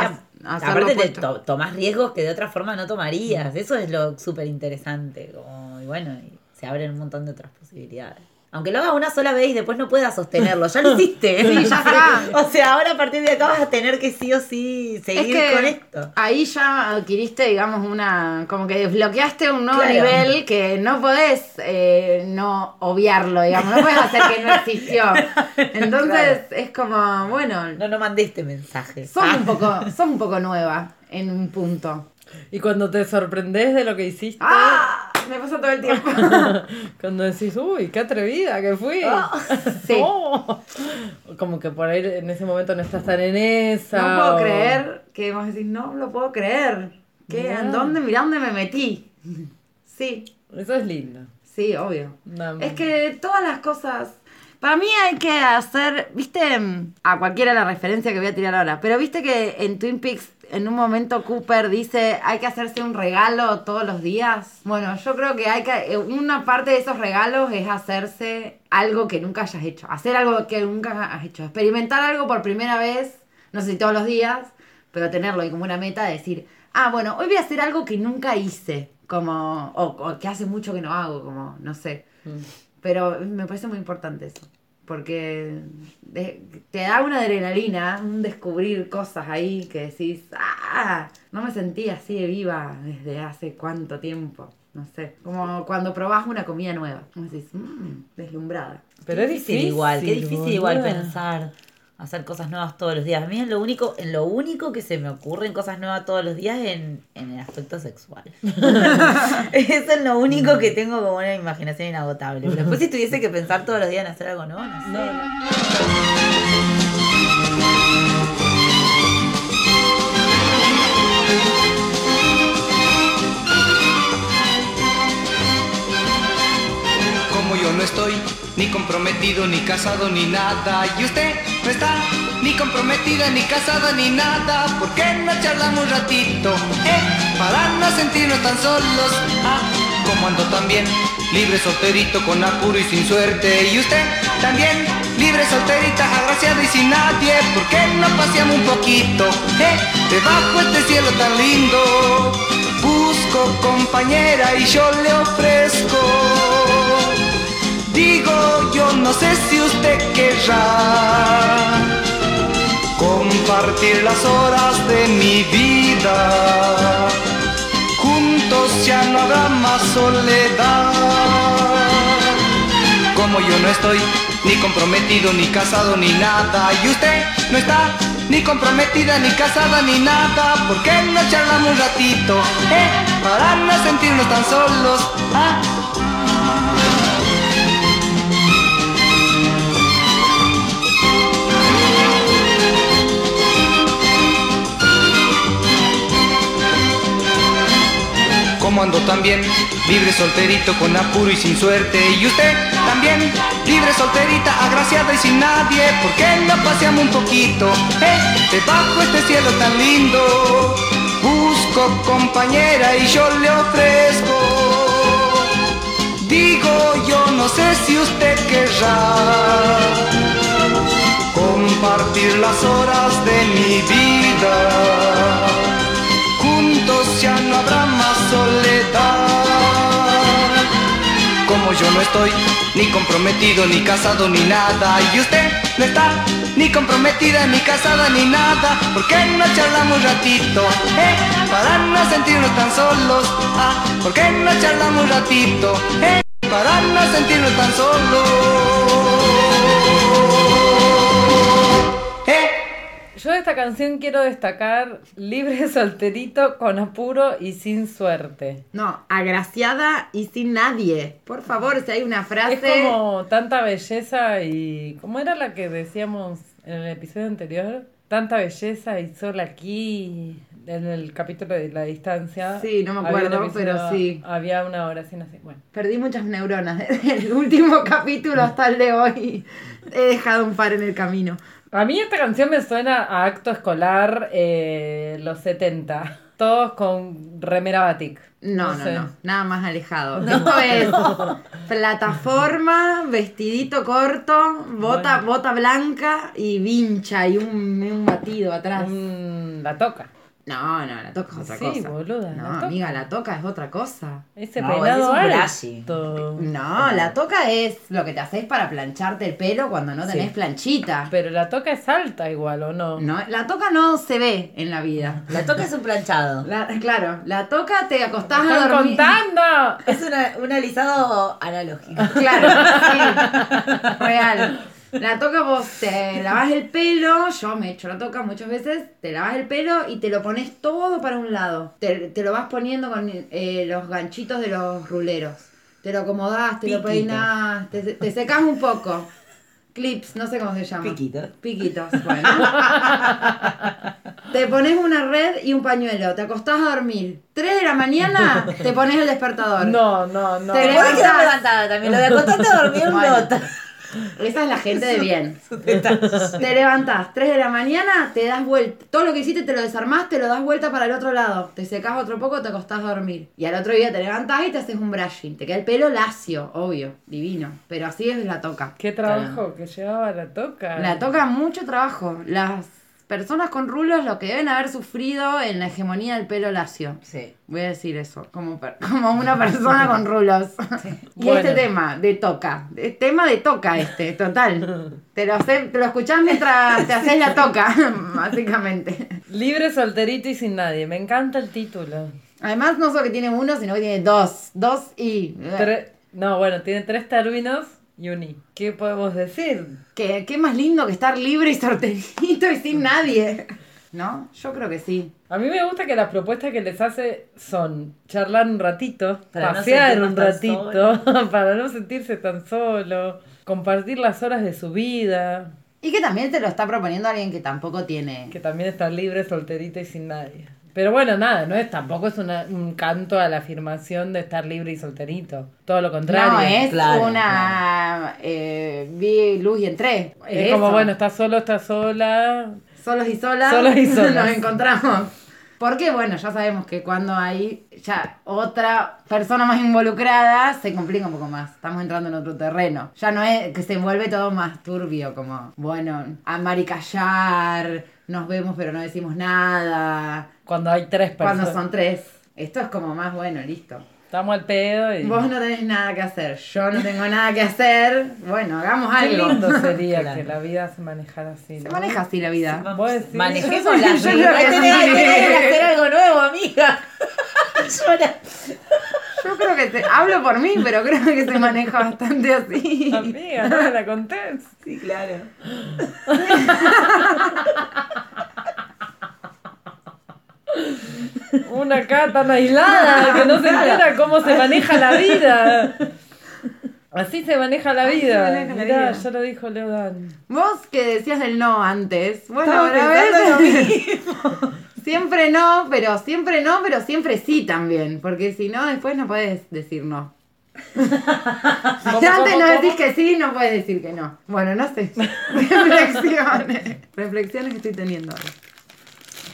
aparte te to- tomás riesgos que de otra forma no tomarías. Eso es lo súper interesante. Como, y bueno, y se abren un montón de otras posibilidades. Aunque lo hagas una sola vez y después no puedas sostenerlo, ya lo hiciste. Sí, ya está. O sea, ahora a partir de acá vas a tener que sí o sí Es seguir que con esto. ahí ya adquiriste, digamos, una. como que desbloqueaste un nuevo Claro. nivel que no podés eh, no obviarlo, digamos, no podés hacer que no existió. Entonces es como, bueno, No, no mandé este mensaje. Ah. un poco, sos un poco nueva en un punto. Y cuando te sorprendes de lo que hiciste, ¡Ah! Me pasa todo el tiempo. cuando decís, uy, qué atrevida que fui. Sí. Oh. Como que por ahí en ese momento no estás tan en esa. No puedo o- creer que vos decís, no lo puedo creer. ¿Qué? Mirá. ¿En dónde? Mirá dónde me metí. Sí, Eso es lindo. sí, obvio. Es que todas las cosas. Para mí hay que hacer, viste, a cualquiera la referencia que voy a tirar ahora, pero viste que en Twin Peaks en un momento Cooper dice hay que hacerse un regalo todos los días. Bueno, yo creo que hay que, eh, una parte de esos regalos es hacerse algo que nunca hayas hecho, hacer algo que nunca has hecho, experimentar algo por primera vez, no sé si todos los días, pero tenerlo ahí como una meta de decir, ah, bueno, hoy voy a hacer algo que nunca hice, como, o, o que hace mucho que no hago, como, no sé. Pero me parece muy importante eso. Porque te da una adrenalina, un descubrir cosas ahí que decís, ¡ah! No me sentí así de viva desde hace cuánto tiempo. No sé. Como cuando probás una comida nueva. Decís, mmm, deslumbrada. Pero Qué es difícil. igual, qué difícil igual pensar hacer cosas nuevas todos los días. A mí es lo único, en lo único que se me ocurren cosas nuevas todos los días en, en el aspecto sexual. Eso es lo único que tengo como una imaginación inagotable. Pero después si tuviese que pensar todos los días en hacer algo nuevo, no sé. Como yo no estoy ni comprometido, ni casado, ni nada, y usted no está ni comprometida, ni casada, ni nada. ¿Por qué no charlamos un ratito? Eh, para no sentirnos tan solos. Ah, como ando también, libre, solterito, con apuro y sin suerte. Y usted también, libre, solterita, agraciada y sin nadie. ¿Por qué no paseamos un poquito? Eh, debajo este cielo tan lindo. Busco compañera y yo le ofrezco. Digo, yo no sé si usted querrá compartir las horas de mi vida. Juntos ya no habrá más soledad. Como yo no estoy ni comprometido, ni casado, ni nada. Y usted no está ni comprometida, ni casada, ni nada. ¿Por qué no charlamos un ratito? Eh, para no sentirnos tan solos. Ah. Como ando también, libre solterito con apuro y sin suerte. Y usted también, libre solterita, agraciada y sin nadie. ¿Por qué no paseamos un poquito? Eh, debajo este cielo tan lindo. Busco compañera y yo le ofrezco. Digo, yo no sé si usted querrá compartir las horas de mi vida. Ya no habrá más soledad. Como yo no estoy ni comprometido, ni casado, ni nada. Y usted no está ni comprometida, ni casada, ni nada. ¿Por qué no charlamos ratito? Eh, para no sentirnos tan solos. Ah, ¿por qué no charlamos ratito? Eh, para no sentirnos tan solos. Yo de esta canción quiero destacar libre, solterito, con apuro y sin suerte. No, agraciada y sin nadie. Por favor, si hay una frase. Es como tanta belleza y... ¿Cómo era la que decíamos en el episodio anterior? Tanta belleza y solo aquí, en el capítulo de la distancia. Sí, no me acuerdo, pero sí. Había una oración así. Bueno, Perdí muchas neuronas desde el último capítulo hasta el de hoy. He dejado un par en el camino. A mí esta canción me suena a acto escolar eh, los 70. Todos con remera batik. No, no, sé. no, nada más alejado. Esto es plataforma, vestidito corto, bota, Bueno. bota blanca y vincha y un, un batido atrás. Mm, la toca. No, no, la toca es otra Sí, cosa. boluda, No, la toca. amiga, la toca es otra cosa. Ese No, peinado ese es un alto. No, la toca es lo que te haces para plancharte el pelo cuando no tenés Sí. planchita. Pero la toca es alta igual, ¿o no? No, la toca no se ve en la vida. La toca es un planchado. La- claro, la toca te acostás a ¡Están dormir. contando! Es una, un alisado analógico. Claro, sí, real. La toca vos te lavas el pelo, yo me echo la toca muchas veces, te lavas el pelo y te lo pones todo para un lado. Te, te lo vas poniendo con eh, los ganchitos de los ruleros. Te lo acomodás, te lo peinás, te, te secás un poco. Clips, no sé cómo se llama. Piquitos. Piquitos, bueno. te pones una red y un pañuelo, te acostás a dormir. 3 de la mañana te pones el despertador. No, no, no. Te levantás. levantada también. Lo de acostarte a dormir Bueno. nota. Esa es la gente de bien. Te levantás 3 de la mañana, te das vuelta. Todo lo que hiciste te lo desarmás, te lo das vuelta para el otro lado. Te secás otro poco, te acostás a dormir. Y al otro día te levantás y te haces un brushing. Te queda el pelo lacio, obvio, divino. Pero así es la toca. Qué trabajo que llevaba la toca. La toca mucho trabajo. Las personas con rulos lo que deben haber sufrido en la hegemonía del pelo lacio. Sí. Voy a decir eso, como, per- como una persona con rulos. Y Bueno. este tema de toca, de- tema de toca este, total. Te lo, te lo escuchás mientras te haces la toca, básicamente. Libre, solterito y sin nadie. Me encanta el título. Además, no solo que tiene uno, sino que tiene dos. Dos y... Tre- no, bueno, tiene tres términos y un i. ¿Qué podemos decir? ¿Qué, qué más lindo que estar libre y solterito y sin nadie. ¿No? Yo creo que sí. A mí me gusta que las propuestas que les hace son charlar un ratito, Para pasear un ratito, para no sentirse tan solo, compartir las horas de su vida, Y que también te lo está proponiendo alguien que tampoco tiene... que también está libre, solterito y sin nadie. Pero bueno, nada, no es tampoco es una- un canto a la afirmación de estar libre y solterito. Todo lo contrario. No, es Claro, una. eh, vi luz y entré. Es como, bueno, estás solo, estás sola. Solos y solas. Solos y solas. Nos encontramos. Porque, bueno, ya sabemos que cuando hay ya otra persona más involucrada, se complica un poco más. Estamos entrando en otro terreno. Ya no es que se vuelve todo más turbio, como, bueno, amar y callar, nos vemos pero no decimos nada. Cuando hay tres personas. Cuando son tres. Esto es como más bueno, listo. Estamos al pedo y. Vos no tenés nada que hacer, yo no tengo nada que hacer. Bueno, hagamos Qué algo. lindo sería Claro. que la vida se manejara así. Se maneja así la vida. Vos decís- Manejemos la Yo vida. que hacer algo nuevo, amiga. Llora. Yo creo que te, hablo por mí, pero creo que se maneja bastante así. Amiga, no me la contés. Sí, claro. Una acá tan aislada que no se entera cómo se maneja la vida. Así se maneja la vida. maneja la Mirá, vida. ya lo dijo Leodan. Vos que decías del no antes. Bueno, ahora ves. Siempre no, pero siempre no, pero siempre sí también. Porque si no, después no puedes decir no. ¿Cómo, Si antes no decís que sí, no puedes decir que no. Bueno, no sé. Reflexiones. Reflexiones que estoy teniendo ahora.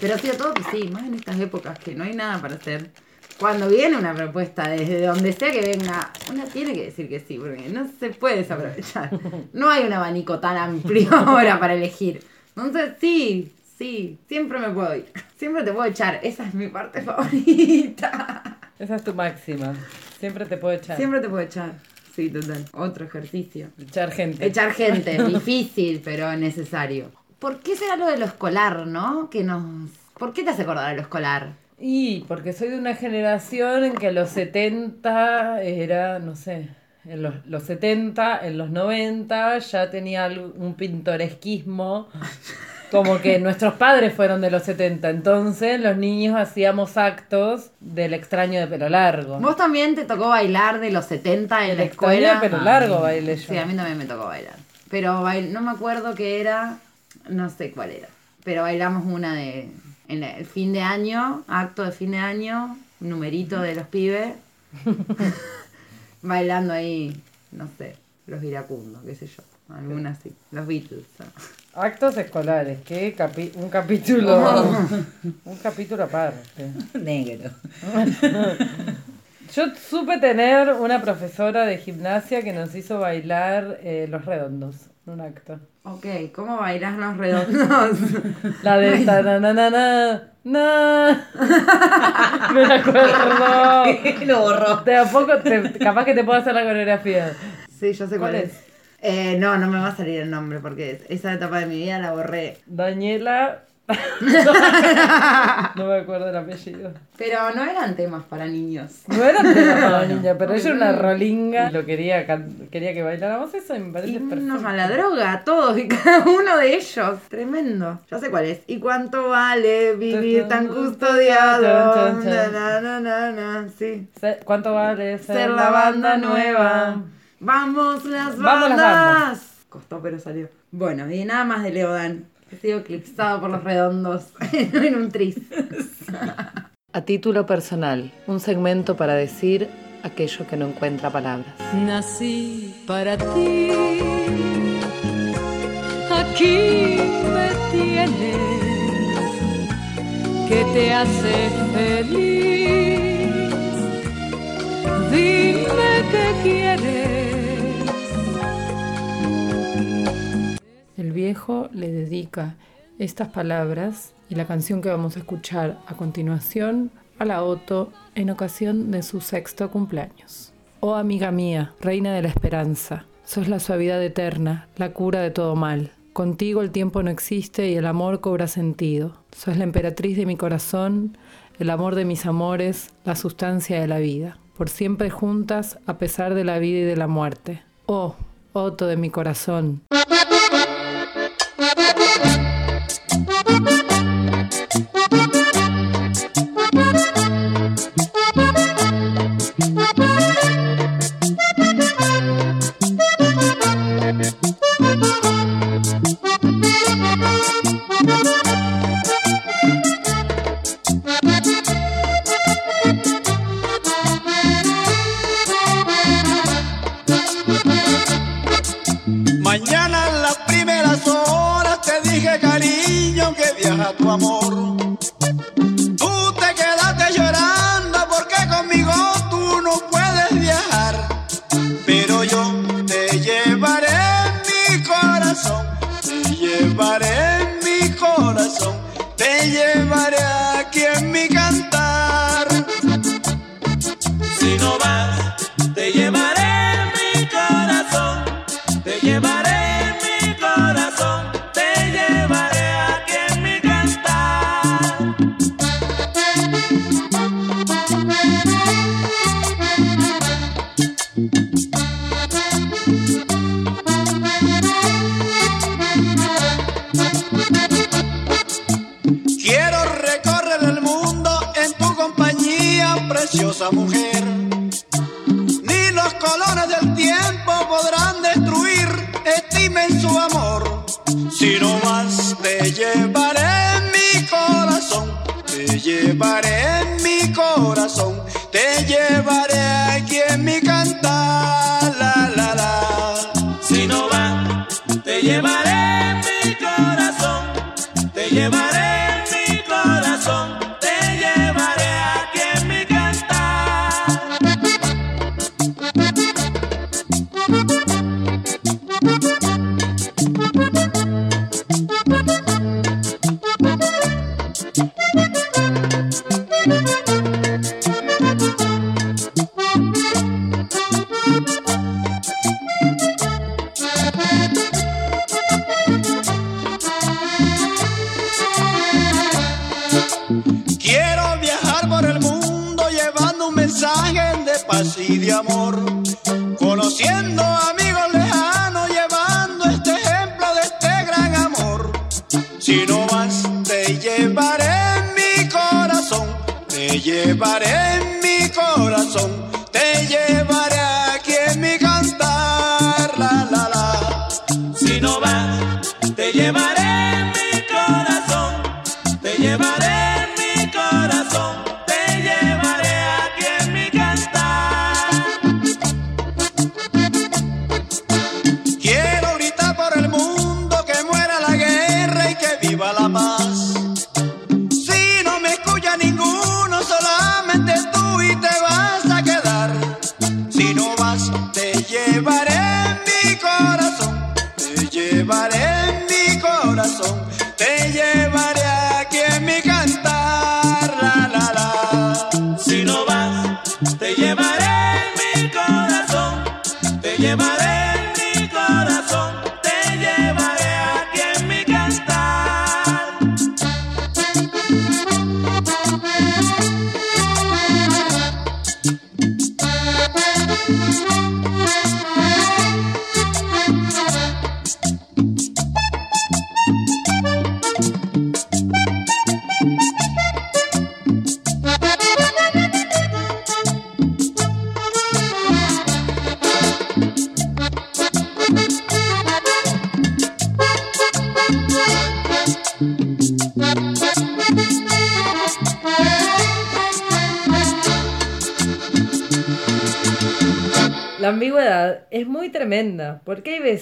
Pero sí, a todo que sí, más en estas épocas que no hay nada para hacer. Cuando viene una propuesta, desde donde sea que venga, uno tiene que decir que sí, porque no se puede desaprovechar. No hay un abanico tan amplio ahora para elegir. Entonces, sí, sí, siempre me puedo ir. Siempre te puedo echar. Esa es mi parte favorita. Esa es tu máxima. Siempre te puedo echar. Siempre te puedo echar. Sí, total. Otro ejercicio. Echar gente. Echar gente, difícil, pero necesario. ¿Por qué será lo de lo escolar, no? Que nos... ¿Por qué te hace acordar a lo escolar? Y porque soy de una generación en que los 70 era, no sé, en los, los 70, en los 90 ya tenía un pintoresquismo, como que nuestros padres fueron de los 70, entonces los niños hacíamos actos del extraño de pelo largo. ¿Vos también te tocó bailar de los 70 en El la extraño de escuela? pelo largo bailé yo. Sí, a mí también me tocó bailar. Pero bail- no me acuerdo qué era, no sé cuál era. Pero bailamos una de... En el fin de año, acto de fin de año, numerito de los pibes. bailando ahí, no sé, los iracundos, qué sé yo. Alguna así. Los Beatles. ¿no? Actos escolares, que capi- un capítulo, un capítulo aparte. Negro. Yo supe tener una profesora de gimnasia que nos hizo bailar eh, los redondos un acto. Ok, ¿cómo bailás los redondos? La de tananana, na. Me la acuerdo. Lo borró. De a poco, te- capaz que te puedo hacer la coreografía. sí, yo sé cuál, ¿Cuál es. es? Eh, no, no me va a salir el nombre porque esa etapa de mi vida la borré. Daniela. no me acuerdo el apellido. Pero no eran temas para niños. No era tema para niña, pero ella era una rolinga. Y lo quería, quería que bailáramos eso y me parece Irnos perfecto. a la droga, todos y cada uno de ellos. Tremendo. Ya sé cuál es. ¿Y cuánto vale vivir tan custodiado? Na, na, na, na, na. Sí. ¿Cuánto vale ser, Ser la banda nueva. Vamos las bandas. Vamos las bandas. Costó, pero salió. Bueno, y nada más de Leodan. He sido eclipsado por los redondos en un tris. A título personal, un segmento para decir aquello que no encuentra palabras. Nací para ti, aquí me tienes, que te hace feliz. Dime que quieres. El viejo le dedica estas palabras y la canción que vamos a escuchar a continuación a la Otto en ocasión de su sexto cumpleaños. Oh amiga mía, reina de la esperanza, sos la suavidad eterna, la cura de todo mal. Contigo el tiempo no existe y el amor cobra sentido. Sos la emperatriz de mi corazón, el amor de mis amores, la sustancia de la vida. Por siempre juntas a pesar de la vida y de la muerte. Oh, Otto de mi corazón,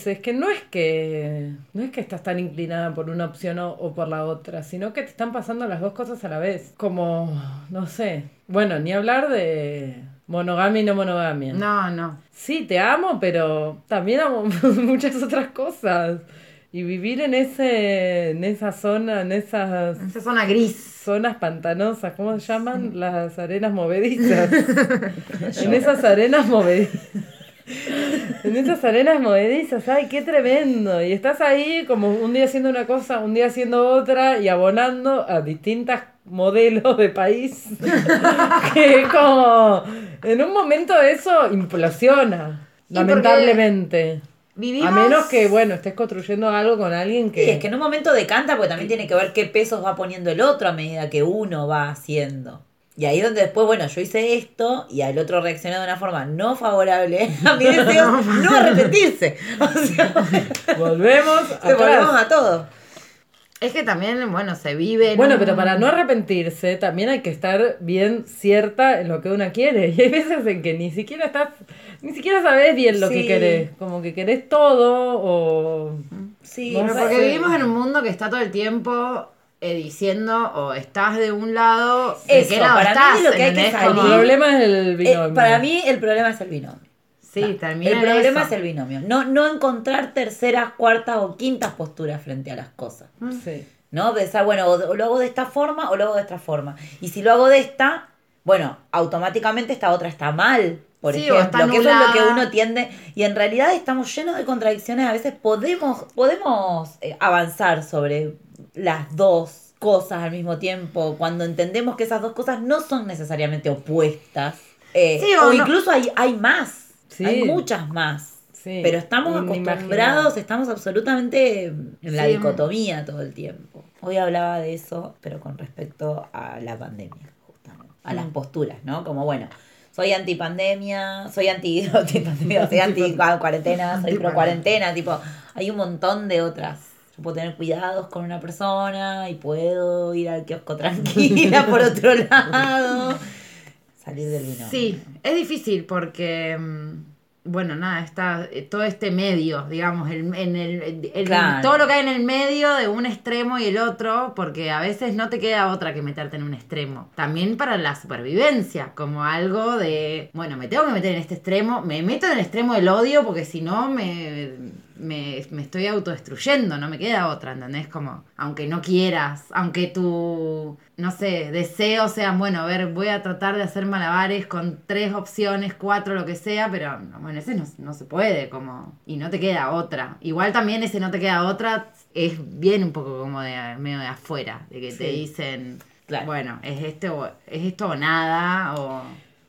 veces que no es que no es que estás tan inclinada por una opción o, o por la otra, sino que te están pasando las dos cosas a la vez. Como, no sé, bueno, ni hablar de monogamia y no monogamia. No, no. Sí, te amo, pero también amo muchas otras cosas. Y vivir en ese, en esa zona, en esas Esa zona gris. zonas pantanosas, ¿cómo se llaman? Las arenas movedizas. en esas arenas movedizas. En esas arenas movedizas, ay, qué tremendo. Y estás ahí como un día haciendo una cosa, un día haciendo otra y abonando a distintas modelos de país. que como en un eso eso implosiona, lamentablemente. Vivimos. A menos que, bueno, estés construyendo algo con alguien que... Sí, es que en un momento decanta porque también tiene que ver qué pesos va poniendo el otro a medida que uno va haciendo. Y ahí donde después, bueno, yo hice esto y al otro reaccionó de una forma no favorable a mi deseo no arrepentirse. O sea, Volvemos te atrás. volvemos a todo. Es que también, bueno, se vive. en Bueno, un- pero para no arrepentirse también hay que estar bien cierta en lo que una quiere. Y hay veces en que ni siquiera estás, ni siquiera sabes bien lo que querés. Como que querés todo o... Sí, No Pero sé. porque vivimos en un mundo que está todo el tiempo diciendo o estás de un lado, ¿de Eso, qué lado para mí estás? lo que hay que El problema es el Eh, binomio. para mí el problema es el binomio. Sí, termina El problema eso. es el binomio. No, no encontrar terceras, cuartas o quintas posturas frente a las cosas. Sí. ¿no? Pensar, bueno, o, o lo hago de esta forma o lo hago de esta forma. Y si lo hago de esta, bueno, automáticamente esta otra está mal. Por Sí, o ejemplo, está que eso es lo que uno tiende. Y en realidad estamos llenos de contradicciones. A veces podemos, podemos eh, avanzar sobre las dos cosas al mismo tiempo cuando entendemos que esas dos cosas no son necesariamente opuestas. Eh, Sí, o o no- incluso hay, hay más. Sí. Hay muchas más. Sí, Pero estamos acostumbrados, estamos absolutamente en la dicotomía todo el tiempo. Hoy hablaba de eso, pero con respecto a la pandemia, justamente. A las posturas, ¿no? Como, bueno, soy antipandemia, soy anti, antipandemia, soy anti cuarentena, soy pro cuarentena, tipo, hay un montón de otras. Yo puedo tener cuidados con una persona y puedo ir al kiosco tranquila por otro lado. Salir del vino. Sí, es difícil porque, mm, bueno, nada, está eh, todo este medio, digamos, el, en el, el- el- Claro. todo lo que hay en el medio de un extremo y el otro, porque a veces no te queda otra que meterte en un extremo. También para la supervivencia, como algo de, bueno, me tengo que meter en este extremo, me meto en el extremo del odio porque si no me, me, me estoy autodestruyendo, no me queda otra, ¿entendés? Como, aunque no quieras, aunque tu, no sé, deseos sean, bueno, a ver, voy a tratar de hacer malabares con tres opciones, cuatro, lo que sea, pero no, bueno, ese no, no se puede, como, y no te queda otra. Igual también ese no te queda otra es bien un poco como de medio de afuera, de que te dicen, Claro. bueno, es esto, es esto o nada, o...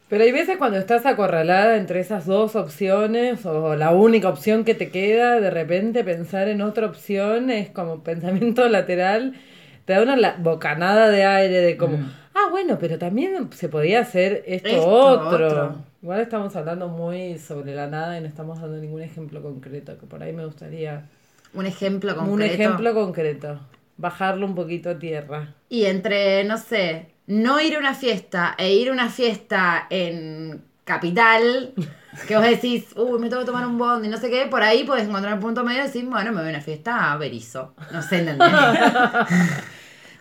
Pero hay veces cuando estás acorralada entre esas dos opciones o la única opción que te queda, de repente pensar en otra opción es como pensamiento lateral, te da una bocanada de aire de como, ah, bueno, pero también se podía hacer esto, Esto, otro. otro. Igual estamos hablando muy sobre la nada y no estamos dando ningún ejemplo concreto, que por ahí me gustaría Un ejemplo concreto. un ejemplo concreto, bajarlo un poquito a tierra. Y entre, no sé, no ir a una fiesta e ir a una fiesta en capital, que vos decís, uy, me tengo que tomar un bond y no sé qué, por ahí podés encontrar un punto medio y decir, bueno, me voy a una fiesta a Berizo. No sé, ¿entendés?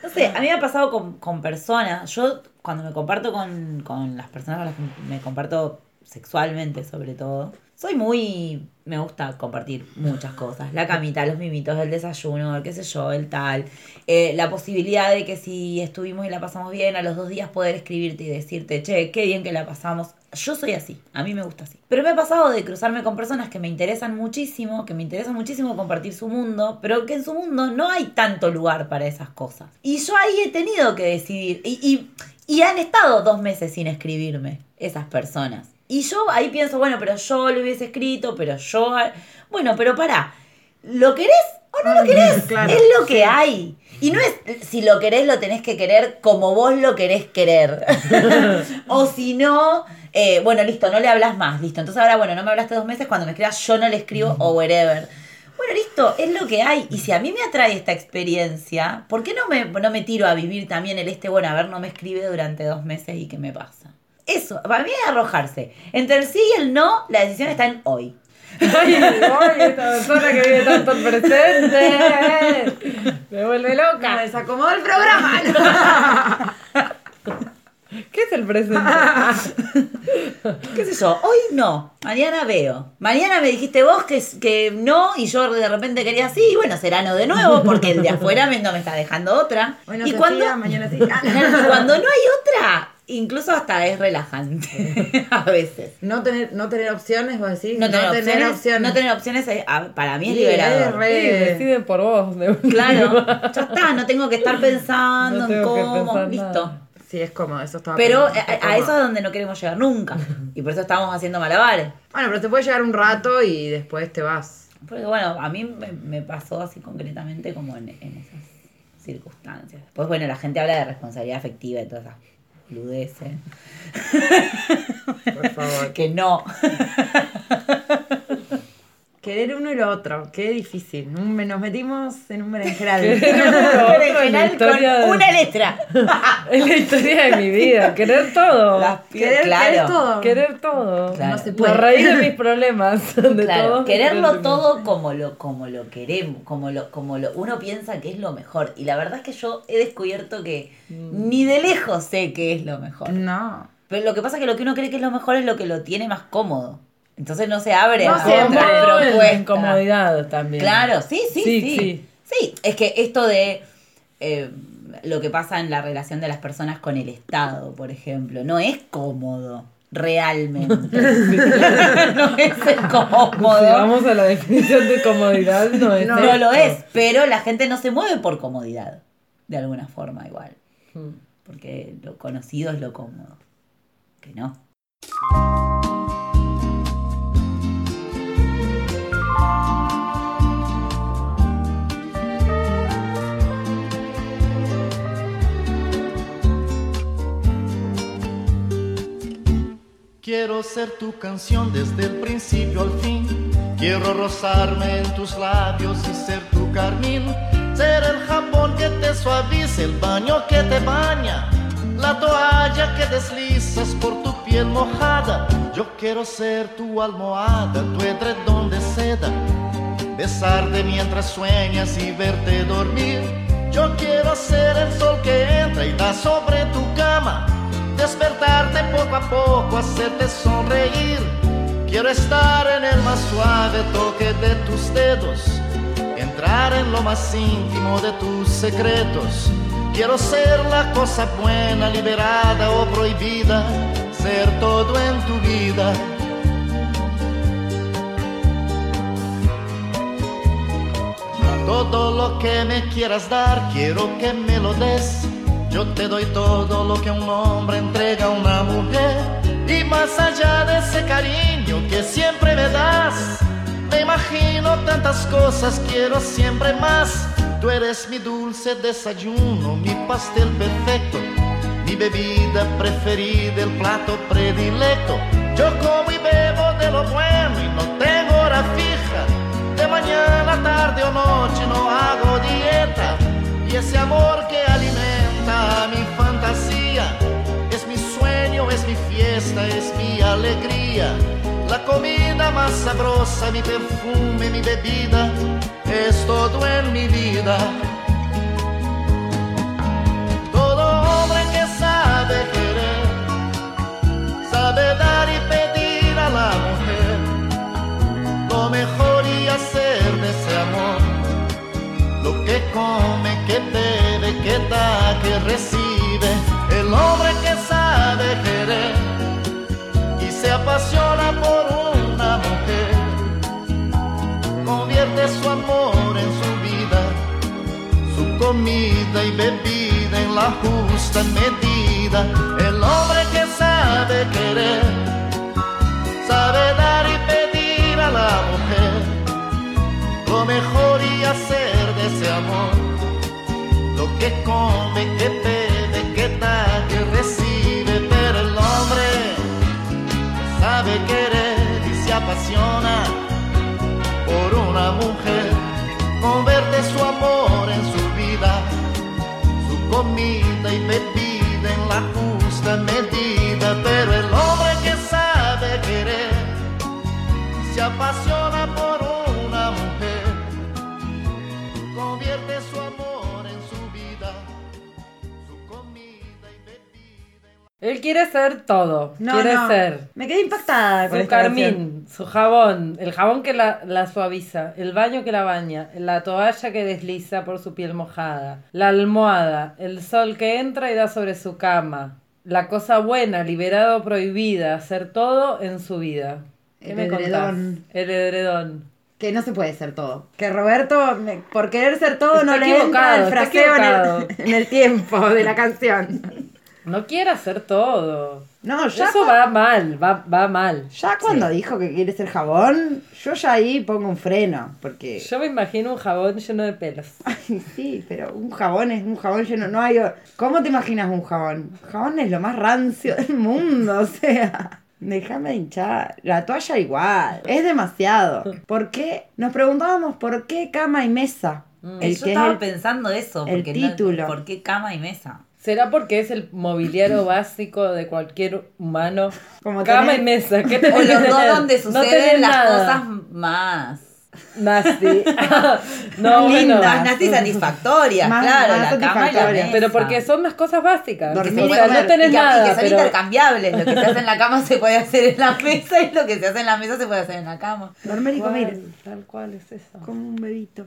No sé, a mí me ha pasado con, con personas. Yo, cuando me comparto con, con las personas con las que me comparto sexualmente, sobre todo, soy muy. Me gusta compartir muchas cosas. La camita, los mimitos, el desayuno, el qué sé yo, el tal. Eh, la posibilidad de que si estuvimos y la pasamos bien, a los dos días poder escribirte y decirte, che, qué bien que la pasamos. Yo soy así, a mí me gusta así. Pero me ha pasado de cruzarme con personas que me interesan muchísimo, que me interesa muchísimo compartir su mundo, pero que en su mundo no hay tanto lugar para esas cosas. Y yo ahí he tenido que decidir. Y, y, y han estado dos meses sin escribirme esas personas. Y yo ahí pienso, bueno, pero yo lo hubiese escrito, pero yo... Bueno, pero pará, ¿lo querés o no lo querés? Claro, es lo que hay. Y no es si lo querés, lo tenés que querer como vos lo querés querer. o si no, eh, bueno, listo, no le hablas más, listo. Entonces ahora, bueno, no me hablaste dos meses, cuando me escribas yo no le escribo o wherever. Bueno, listo, es lo que hay. Y si a mí me atrae esta experiencia, ¿por qué no me, no me tiro a vivir también el este, bueno, a ver, no me escribe durante dos meses y qué me pasa? Eso, para mí es arrojarse. Entre el sí y el no, la decisión está en hoy. Ay, ay, esta persona que vive tanto el presente. Me vuelve Me loca. desacomodó el programa. ¿Qué es el presente? ¿Qué sé yo? Hoy no, mañana veo. Mañana me dijiste vos que, que no y yo de repente quería sí, y bueno, será no de nuevo porque el de afuera me, no me está dejando otra. Hoy no y cuando, fía, mañana y cuando no hay otra, incluso hasta es relajante a veces. No tener, no tener opciones, vos decís. No tener, opciones, no tener opciones es- a- para mí es Sí, liberador. es re- Sí, deciden por vos. de. Claro, ya está, no tengo que estar pensando No en cómo, pensar listo. nada. Sí, es cómodo, eso estaba Pero a, pensando, está a eso es donde no queremos llegar nunca. Y por eso estamos haciendo malabares. Bueno, pero te puede llegar un rato y después te vas. Porque bueno, a mí me, me pasó así concretamente como en, en esas circunstancias. Después, bueno, la gente habla de responsabilidad afectiva y todas esas boludeces. Por favor. Que no. Querer uno y lo otro, qué difícil. Nos metimos en un berenjenal. Con de- una letra. Es la historia de mi vida. Querer todo. Querer, claro. querer todo. Querer todo. Claro. No se La puede. raíz de mis problemas. De Claro, todos mis quererlo problemas. todo como lo, como lo queremos, como lo, como lo uno piensa que es lo mejor. Y la verdad es que yo he descubierto que Mm. ni de lejos sé qué es lo mejor. No. Pero lo que pasa es que lo que uno cree que es lo mejor es lo que lo tiene más cómodo. Entonces no se abre No a en propuestas. incomodidad también. Claro, sí, sí, sí, Sí, sí. sí. es que esto de eh, lo que pasa en la relación de las personas con el Estado, por ejemplo. No es cómodo, realmente. no es cómodo. Si vamos a la definición de comodidad, no es No, esto. lo es, pero la gente no se mueve por comodidad, de alguna forma igual. Mm. Porque lo conocido es lo cómodo. Que no. Quiero ser tu canción desde el principio al fin. Quiero rozarme en tus labios y ser tu carmín. Ser el jabón que te suaviza, el baño que te baña. La toalla que deslizas por tu piel mojada. Yo quiero ser tu almohada, tu edredón de seda. Besarte mientras sueñas y verte dormir. Yo quiero ser el sol que entra y da sobre tu cama. Despertarte poco a poco, hacerte sonreír. Quiero estar en el más suave toque de tus dedos. Entrar en lo más íntimo de tus secretos. Quiero ser la cosa buena, liberada o prohibida. Ser todo en tu vida. Todo lo que me quieras dar, quiero que me lo des. Yo te doy todo lo que un hombre entrega a una mujer. Y más allá de ese cariño que siempre me das, me imagino tantas cosas, quiero siempre más. Tú eres mi dulce desayuno, mi pastel perfecto, mi bebida preferida, el plato predilecto. Yo como y bebo de lo bueno y no tengo hora fija. De mañana, tarde o noche no hago dieta. Y ese amor que alimenta mi fantasía es mi sueño, es mi fiesta, es mi alegría. La comida más sabrosa, mi perfume, mi bebida, es todo en mi vida. Todo hombre que sabe querer, sabe dar y pedir a la mujer lo mejor y hacer de ese amor lo que come, que bebe, que recibe. El hombre que sabe querer y se apasiona por una mujer, convierte su amor en su vida, su comida y bebida en la justa medida. El hombre que sabe querer, sabe dar y pedir a la mujer lo mejor y hacer de ese amor lo que come, que bebe, que da, que recibe, pero el hombre sabe querer y se apasiona por una mujer, convierte su amor en su vida, su comida y bebida en la justa medida, pero el hombre que sabe querer se apasiona por una mujer, convierte su amor Él quiere ser todo. No, quiere no. ser Me quedé impactada con su esta canción. carmín, su jabón, el jabón que la, la suaviza, el baño que la baña, la toalla que desliza por su piel mojada, la almohada, el sol que entra y da sobre su cama, la cosa buena, liberada o prohibida, hacer todo en su vida. ¿Qué El me contás? edredón. El edredón. Que no se puede ser todo. Que Roberto, me- por querer ser todo, no Está le entra el fraseo en el, en el tiempo de la canción. No quiere hacer todo. No, ya, Eso va mal, va, va mal. ya cuando dijo que quiere ser jabón, yo ya ahí pongo un freno. Porque, Yo me imagino un jabón lleno de pelos. ay, sí, pero un jabón es un jabón lleno. No hay. ¿Cómo te imaginas un jabón? Jabón es lo más rancio del mundo, o sea. Déjame hinchar. La toalla igual. Es demasiado. ¿Por qué? Nos preguntábamos por qué cama y mesa. Mm. El Yo que es estaba el- pensando eso. el Porque no- título. ¿Por qué cama y mesa? ¿Será porque es el mobiliario básico de cualquier humano? Como Cama y mesa. ¿Qué O tenés que los dos donde No suceden las nada. cosas más. Nasty. no, Lindas. bueno. Más nasty satisfactorias, Más- claro, más la cama y la mesa. Pero porque son las cosas básicas. Dormir o y sea, comer. no tenés y que, y nada, que son pero... intercambiables. Lo que se hace en la cama se puede hacer en la mesa y lo que se hace en la mesa se puede hacer en la cama. Dormir y comer. Tal cual es eso. Como un bebito.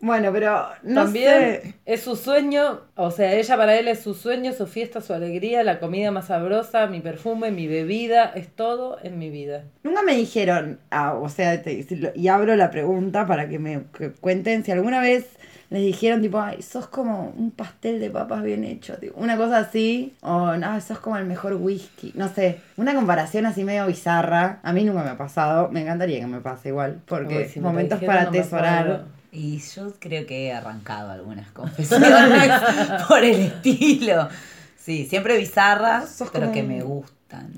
Bueno, pero no También sé. es su sueño, o sea, ella para él es su sueño, su fiesta, su alegría, la comida más sabrosa, mi perfume, mi bebida, es todo en mi vida. Nunca me dijeron, ah, o sea, te- y abro la pregunta para que me que cuenten si alguna vez les dijeron tipo, ay, sos como un pastel de papas bien hecho, tipo, una cosa así, o no, sos como el mejor whisky, no sé, una comparación así medio bizarra, a mí nunca me ha pasado, me encantaría que me pase igual, porque Uy, si momentos para atesorar. Y yo creo que he arrancado algunas confesiones por el estilo. Sí, siempre bizarras, Sos pero que un- me gustan.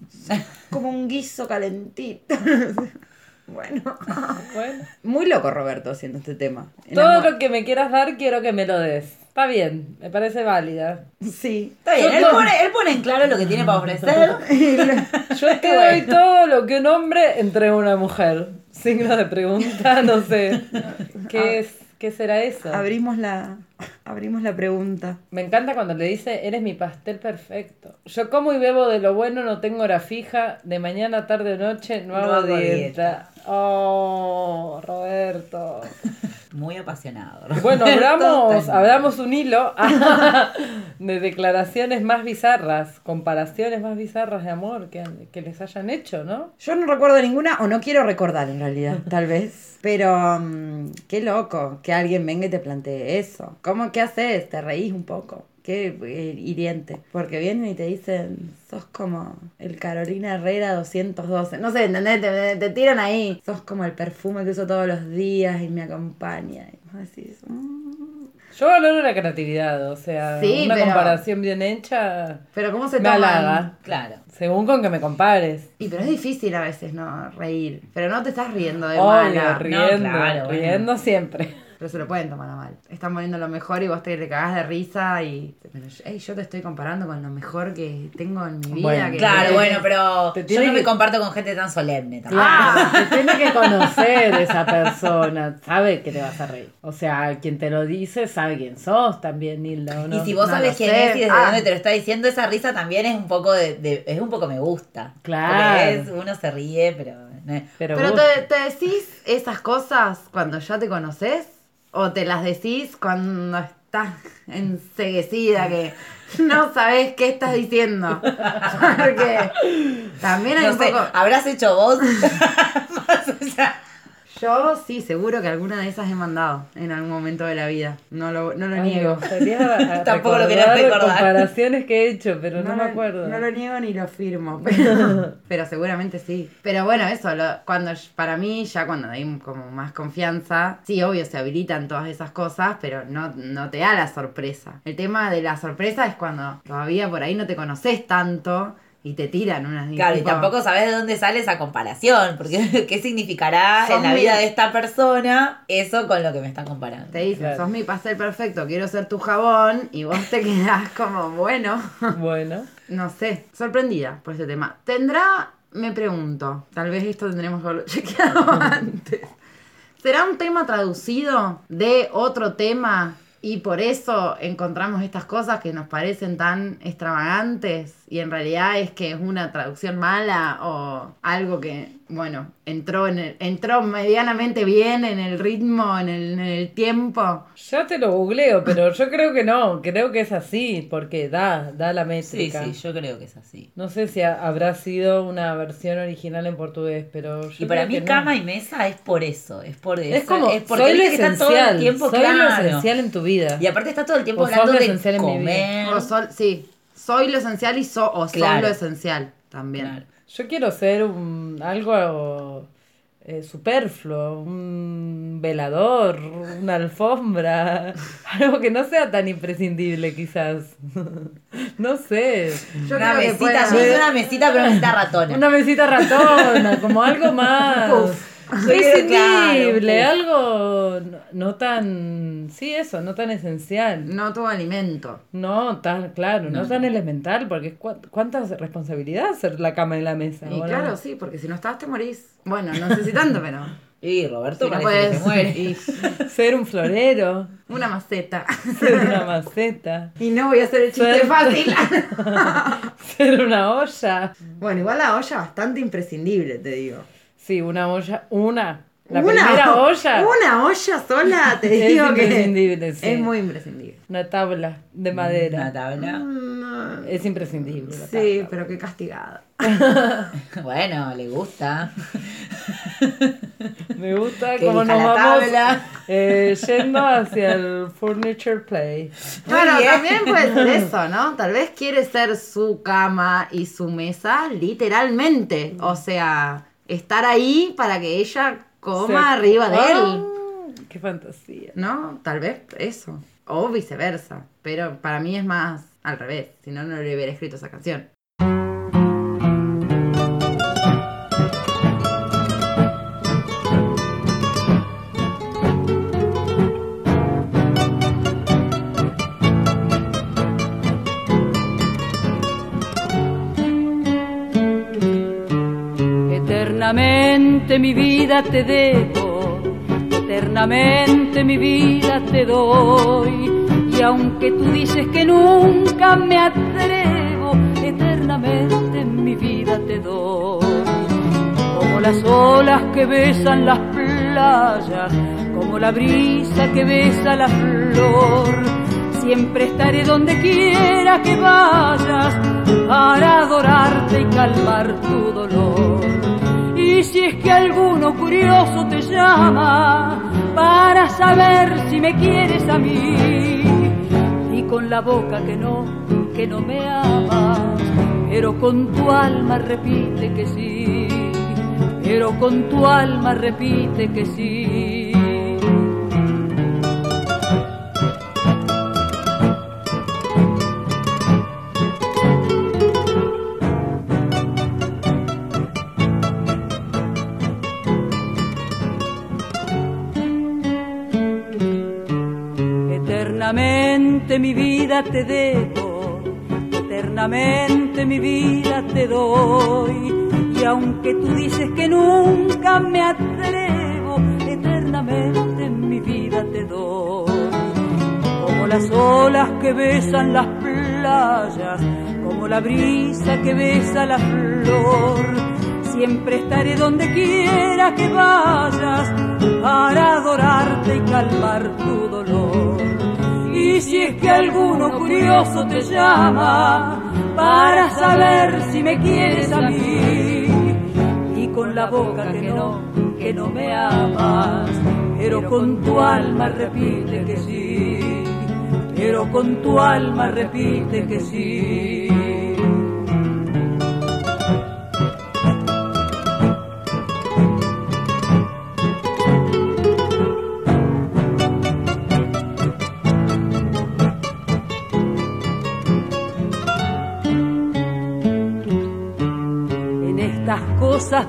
como un guiso calentito. bueno, Bueno, muy loco Roberto haciendo este tema. todo lo que me quieras dar, quiero que me lo des. Está bien, me parece válida. Sí. Está bien, él pone, él pone en claro lo que tiene para ofrecer. Yo te doy todo lo que un hombre entre una mujer. Signo de pregunta, no sé. ¿Qué es? ¿Qué será eso? Abrimos la, abrimos la pregunta. Me encanta cuando le dice, eres mi pastel perfecto. Yo como y bebo de lo bueno, no tengo hora fija, de mañana, tarde o noche, no, No hago, hago dieta. dieta. Oh, Roberto. Muy apasionado. Bueno, abramos, un hilo de declaraciones más bizarras, comparaciones más bizarras de amor que, que les hayan hecho, ¿no? Yo no recuerdo ninguna, o no quiero recordar en realidad, tal vez. Pero mm, qué loco que alguien venga y te plantee eso. ¿Cómo qué haces? ¿Te reís un poco? Qué eh, hiriente. Porque vienen y te dicen, sos como el Carolina Herrera 212. No sé, ¿entendés? Te, te tiran ahí. Sos como el perfume que uso todos los días y me acompaña. Y vos decís, "Mm". Yo valoro la creatividad, o sea, Sí, una pero- comparación bien hecha Pero ¿cómo se me halaga. Claro. Según con que me compares. Y pero es difícil a veces no reír. Pero no te estás riendo de Obvio, mala. riendo, claro, bueno. riendo siempre. Pero se lo pueden tomar a mal. Están poniendo lo mejor y vos te, te cagás de risa y. Pero yo, ey, yo te estoy comparando con lo mejor que tengo en mi vida. Bueno, que Claro, bueno, pero Te yo no me comparto con gente tan solemne tampoco. Claro, te tiene que conocer esa persona, sabe que te vas a reír. O sea, quien te lo dice sabe quién sos también, Nilda, ¿o no? Y si vos No sabés lo quién sé. es y desde Ah. dónde te lo está diciendo, esa risa también es un poco de, de- es un poco me gusta. Claro. Porque es- uno se ríe, pero Pero, Pero gusta. te, te decís esas cosas cuando ya te conoces o te las decís cuando estás enseguecida que no sabes qué estás diciendo. Porque también hay no un sé, poco. habrás hecho vos más allá. Yo sí, seguro que alguna de esas he mandado en algún momento de la vida. No lo, no lo Ay, niego. Tampoco lo quería recordar. comparaciones que he hecho, pero no, me acuerdo. No lo niego ni lo firmo, pero, pero seguramente sí. Pero bueno, eso, lo- cuando para mí, ya cuando hay como más confianza, sí, obvio, se habilitan todas esas cosas, pero no, no te da la sorpresa. El tema de la sorpresa es cuando todavía por ahí no te conoces tanto y te tiran unas Claro, y tampoco sabés de dónde sale esa comparación, porque qué significará en la vida de esta persona eso con lo que me están comparando. Te dicen, Claro. sos mi pastel perfecto, quiero ser tu jabón, y vos te quedás como, bueno, Bueno, no sé, sorprendida por ese tema. ¿Tendrá, me pregunto, tal vez esto tendremos que haberlo chequeado antes, ¿será un tema traducido de otro tema y por eso encontramos estas cosas que nos parecen tan extravagantes y en realidad es que es una traducción mala o algo que, bueno, entró, en el- entró medianamente bien en el ritmo, en el, en el tiempo? ya te lo googleo, pero yo creo que no, creo que es así, porque da, da la Sí, métrica. sí, yo creo que es así. No sé si ha- habrá sido una versión original en portugués, pero yo Y para creo mí que no. cama y mesa es por eso, es por eso. es como es porque soy lo que está todo esencial, el tiempo soy claro. lo esencial en tu vida. Y aparte está todo el tiempo O hablando lo de esencial en mi vida. comer. O sol- sí, soy lo esencial y so, o soy Claro. lo esencial también. Claro. Yo quiero ser un, algo eh, superfluo, un velador, una alfombra, algo que no sea tan imprescindible quizás. no sé. Yo una mesita, pueda- yo hice una mesita, pero una mesita ratona. Una mesita ratona, como algo más. Prescindible, Claro, algo no, no tan, sí, eso, no tan esencial. No tu alimento. No tan, claro, no, No, tan no. elemental, porque es cua- cuánta responsabilidad hacer la cama y la mesa. Y claro, sí, porque si no estás te morís. Bueno, no sé si tanto, pero Y Roberto si no que puedes se muere. y Ser un florero, una maceta. ser una maceta, Y no voy a hacer el chiste fácil. ser una olla. bueno, igual la olla bastante imprescindible, te digo. Sí, una olla, una La primera olla. Una olla sola, te Es digo que imprescindible, sí. es muy imprescindible. Una tabla de madera. Una tabla. Es imprescindible. la Sí, pero qué castigada. Bueno, le gusta. Me gusta Que cómo nos la vamos tabla. eh, yendo hacia el furniture play. Bueno, también puede ser eso, ¿no? Tal vez quiere ser su cama y su mesa literalmente. O sea, estar ahí para que ella coma Se- arriba de él. Qué fantasía. ¿No? Tal vez eso. O viceversa. Pero para mí es más al revés. Si no, no le hubiera escrito esa canción. Eternamente mi vida te debo, eternamente mi vida te doy. Y aunque tú dices que nunca me atrevo, eternamente mi vida te doy. Como las olas que besan las playas, como la brisa que besa la flor. Siempre estaré donde quiera que vayas para adorarte y calmar tu dolor. Y si es que alguno curioso te llama para saber si me quieres a mí, y con la boca que no, que no me amas, pero con tu alma repite que sí, pero con tu alma repite que sí. Eternamente mi vida te debo, eternamente mi vida te doy. Y aunque tú dices que nunca me atrevo, eternamente mi vida te doy. Como las olas que besan las playas, como la brisa que besa la flor. Siempre estaré donde quiera que vayas para adorarte y calmar tu dolor. Y si es que alguno curioso te llama para saber si me quieres a mí, y con la boca que no, que no me amas, pero con tu alma repite que sí, pero con tu alma repite que sí.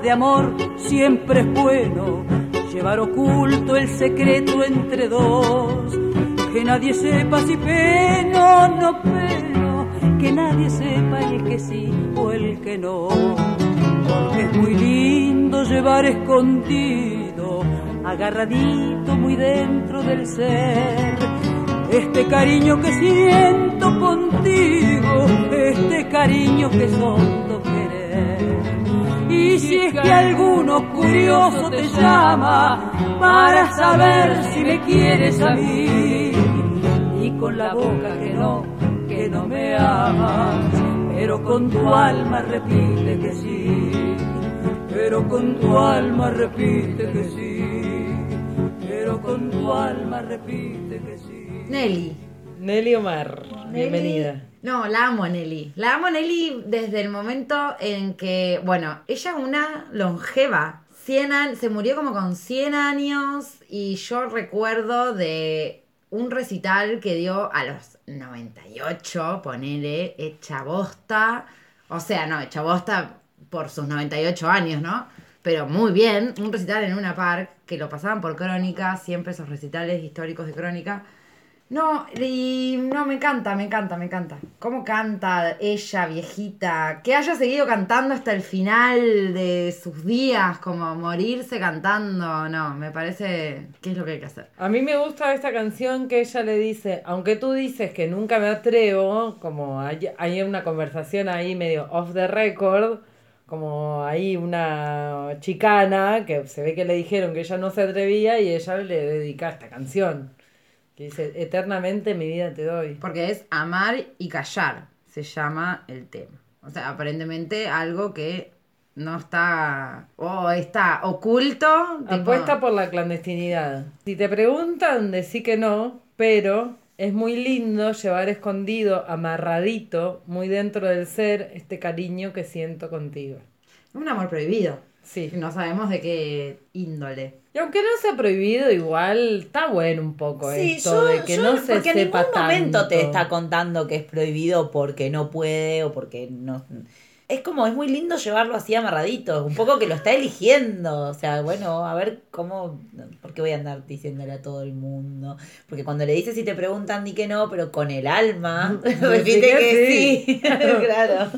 De amor siempre es bueno llevar oculto el secreto entre dos. Que nadie sepa si peno o no peno, que nadie sepa el que sí o el que no. Es muy lindo llevar escondido, agarradito muy dentro del ser. Este cariño que siento contigo, este cariño que querer. Y si es que alguno curioso te llama para saber si me quieres a mí, y con la boca que no, que no me amas, pero con tu alma repite que sí, pero con tu alma repite que sí, pero con tu alma repite que sí. Nelly. Nelly Omar, bienvenida. No, la amo Nelly. La amo Nelly desde el momento en que, bueno, ella es una longeva. 100 años, se murió como con 100 años y yo recuerdo de un recital que dio a los 98, ponele, hecha bosta. O sea, no, hecha bosta por sus 98 años, ¿no? Pero muy bien, un recital en una park que lo pasaban por crónica, siempre esos recitales históricos de crónica. No, y no, me encanta, me encanta, me encanta. ¿Cómo canta ella, viejita? Que haya seguido cantando hasta el final de sus días, como morirse cantando. No, me parece que es lo que hay que hacer. A mí me gusta esta canción que ella le dice, aunque tú dices que nunca me atrevo, como hay, hay una conversación ahí medio off the record, como ahí una chicana que se ve que le dijeron que ella no se atrevía y ella le dedica esta canción. Dice, eternamente mi vida te doy. Porque es amar y callar, se llama el tema. O sea, aparentemente algo que no está o está oculto. tipo- Apuesta por la clandestinidad. Si te preguntan, decí que no, pero es muy lindo llevar escondido, amarradito, muy dentro del ser, este cariño que siento contigo. Un amor prohibido. Sí. No sabemos de qué índole. Y aunque no sea prohibido, igual está bueno un poco Sí, esto yo, de que yo- no se porque en sepa ningún momento tanto. te está contando que es prohibido porque no puede o porque no. Es como, es muy lindo llevarlo así amarradito, un poco que lo está eligiendo. O sea, bueno, a ver cómo. ¿Por qué voy a andar diciéndole a todo el mundo? Porque cuando le dices y te preguntan, di que no, pero con el alma, repite que que sí. sí. claro.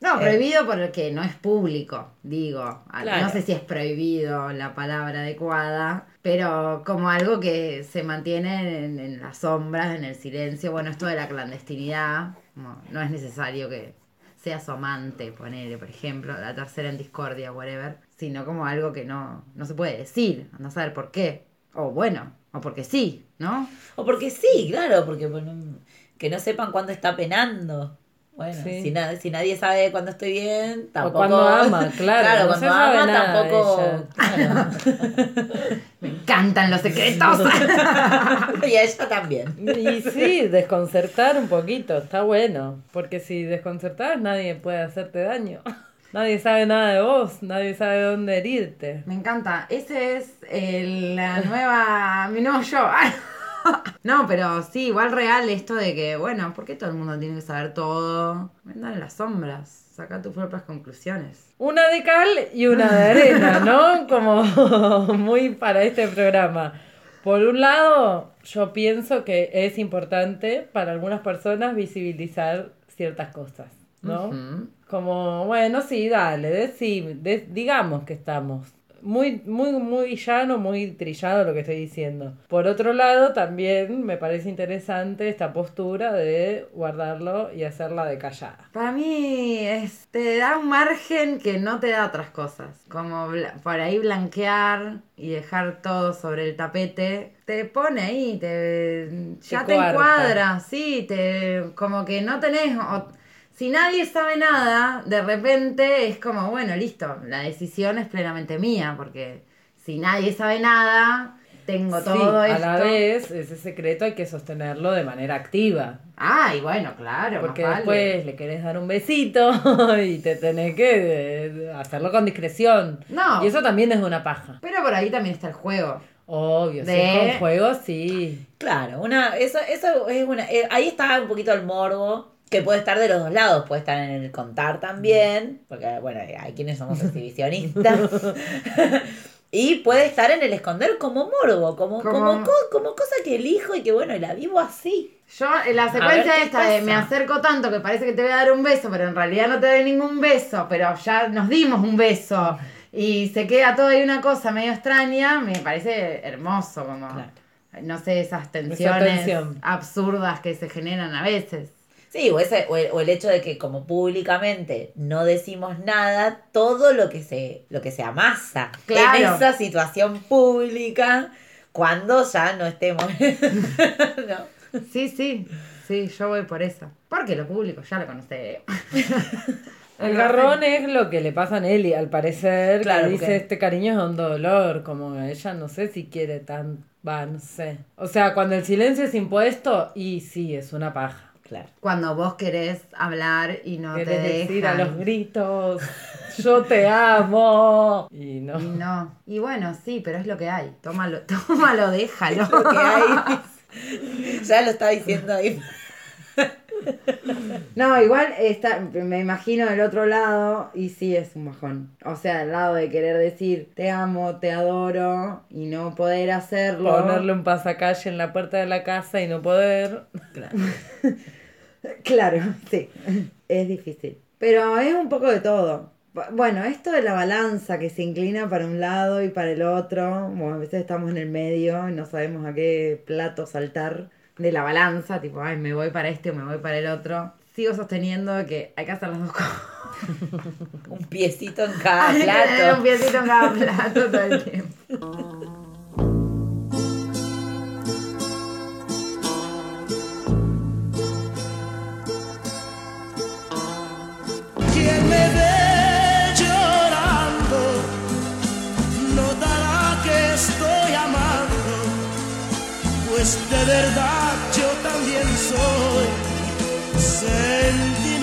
No, Eh. prohibido porque no es público, digo. Ah, Claro. No sé si es prohibido la palabra adecuada, pero como algo que se mantiene en, en las sombras, en el silencio. Bueno, esto de la clandestinidad, no es necesario que sea su amante, ponele, por ejemplo, la tercera en discordia, whatever, sino como algo que no, no se puede decir, no saber por qué. O bueno, o porque sí, ¿no? O porque sí, claro, porque que no sepan cuándo está penando. Bueno, Sí. si, na- si nadie sabe cuándo estoy bien, tampoco. cuando ama, claro, no cuando ama tampoco. claro. Me encantan los secretos. y a ella también. Y sí, desconcertar un poquito, está bueno. Porque si desconcertás, nadie puede hacerte daño. Nadie sabe nada de vos, nadie sabe dónde herirte. Me encanta. Ese es el- la nueva. mi nuevo yo. No, pero sí, igual real esto de que, bueno, ¿por qué todo el mundo tiene que saber todo? Vendan en las sombras, saca tus propias conclusiones. Una de cal y una de arena, ¿no? Como muy para este programa. Por un lado, yo pienso que es importante para algunas personas visibilizar ciertas cosas, ¿no? Como, bueno, sí, dale, decime, de- digamos que estamos. Muy, muy, muy llano, muy trillado lo que estoy diciendo. Por otro lado, también me parece interesante esta postura de guardarlo y hacerla de callada. Para mí es, te da un margen que no te da otras cosas. Como por ahí blanquear y dejar todo sobre el tapete. Te pone ahí, te, ya te, encuadra, sí, te, como que no tenés... o- si nadie sabe nada, de repente es como, bueno, listo, la decisión es plenamente mía, porque si nadie sabe nada, tengo todo sí, esto. a la vez, ese secreto hay que sostenerlo de manera activa. Ay, bueno, claro, Porque más vale. después le querés dar un besito y te tenés que eh, hacerlo con discreción. No. Y eso también es una paja. Pero por ahí también está el juego. Obvio, si De- es con juego, sí. Claro, una, eso, eso es una. eh, ahí está un poquito el morbo. Que puede estar de los dos lados, puede estar en el contar también, porque bueno, hay quienes somos exhibicionistas. y puede estar en el esconder como morbo, como, como, Como- co- como cosa que elijo y que bueno, la vivo así. Yo, en la secuencia esta de me acerco tanto que parece que te voy a dar un beso, pero en realidad no te doy ningún beso, pero ya nos dimos un beso y se queda todo ahí una cosa medio extraña, me parece hermoso, como, Claro. no sé, esas tensiones absurdas que se generan a veces. Sí, o, ese, o, el, o el hecho de que como públicamente no decimos nada, todo lo que se, lo que se amasa Claro. en esa situación pública cuando ya no estemos. ¿no? Sí, sí, sí, yo voy por eso. Porque lo público ya lo conoce. El garrón es lo que le pasa a Nelly, al parecer, Claro, que dice porque- este cariño es hondo dolor, como ella no sé si quiere tan, va, no sé. O sea, cuando el silencio es impuesto, y sí, es una paja. Claro. Cuando vos querés hablar y no Querés te decir a dejan. los gritos, yo te amo. Y no. Y no. Y bueno, sí, pero es lo que hay. Tómalo, tómalo, déjalo. Lo que hay. ya lo está diciendo ahí. No, igual está, me imagino del otro lado y sí es un bajón. O sea, del lado de querer decir te amo, te adoro y no poder hacerlo. Ponerle un pasacalle en la puerta de la casa y no poder. Claro, sí, es difícil. Pero es un poco de todo. Bueno, esto de la balanza que se inclina para un lado y para el otro, bueno, a veces estamos en el medio y no sabemos a qué plato saltar de la balanza, tipo, ay, me voy para este o me voy para el otro. Sigo sosteniendo que hay que hacer las dos cosas. Un piecito en cada plato. un piecito en cada plato todo el tiempo. pues de verdad yo también soy sentimental.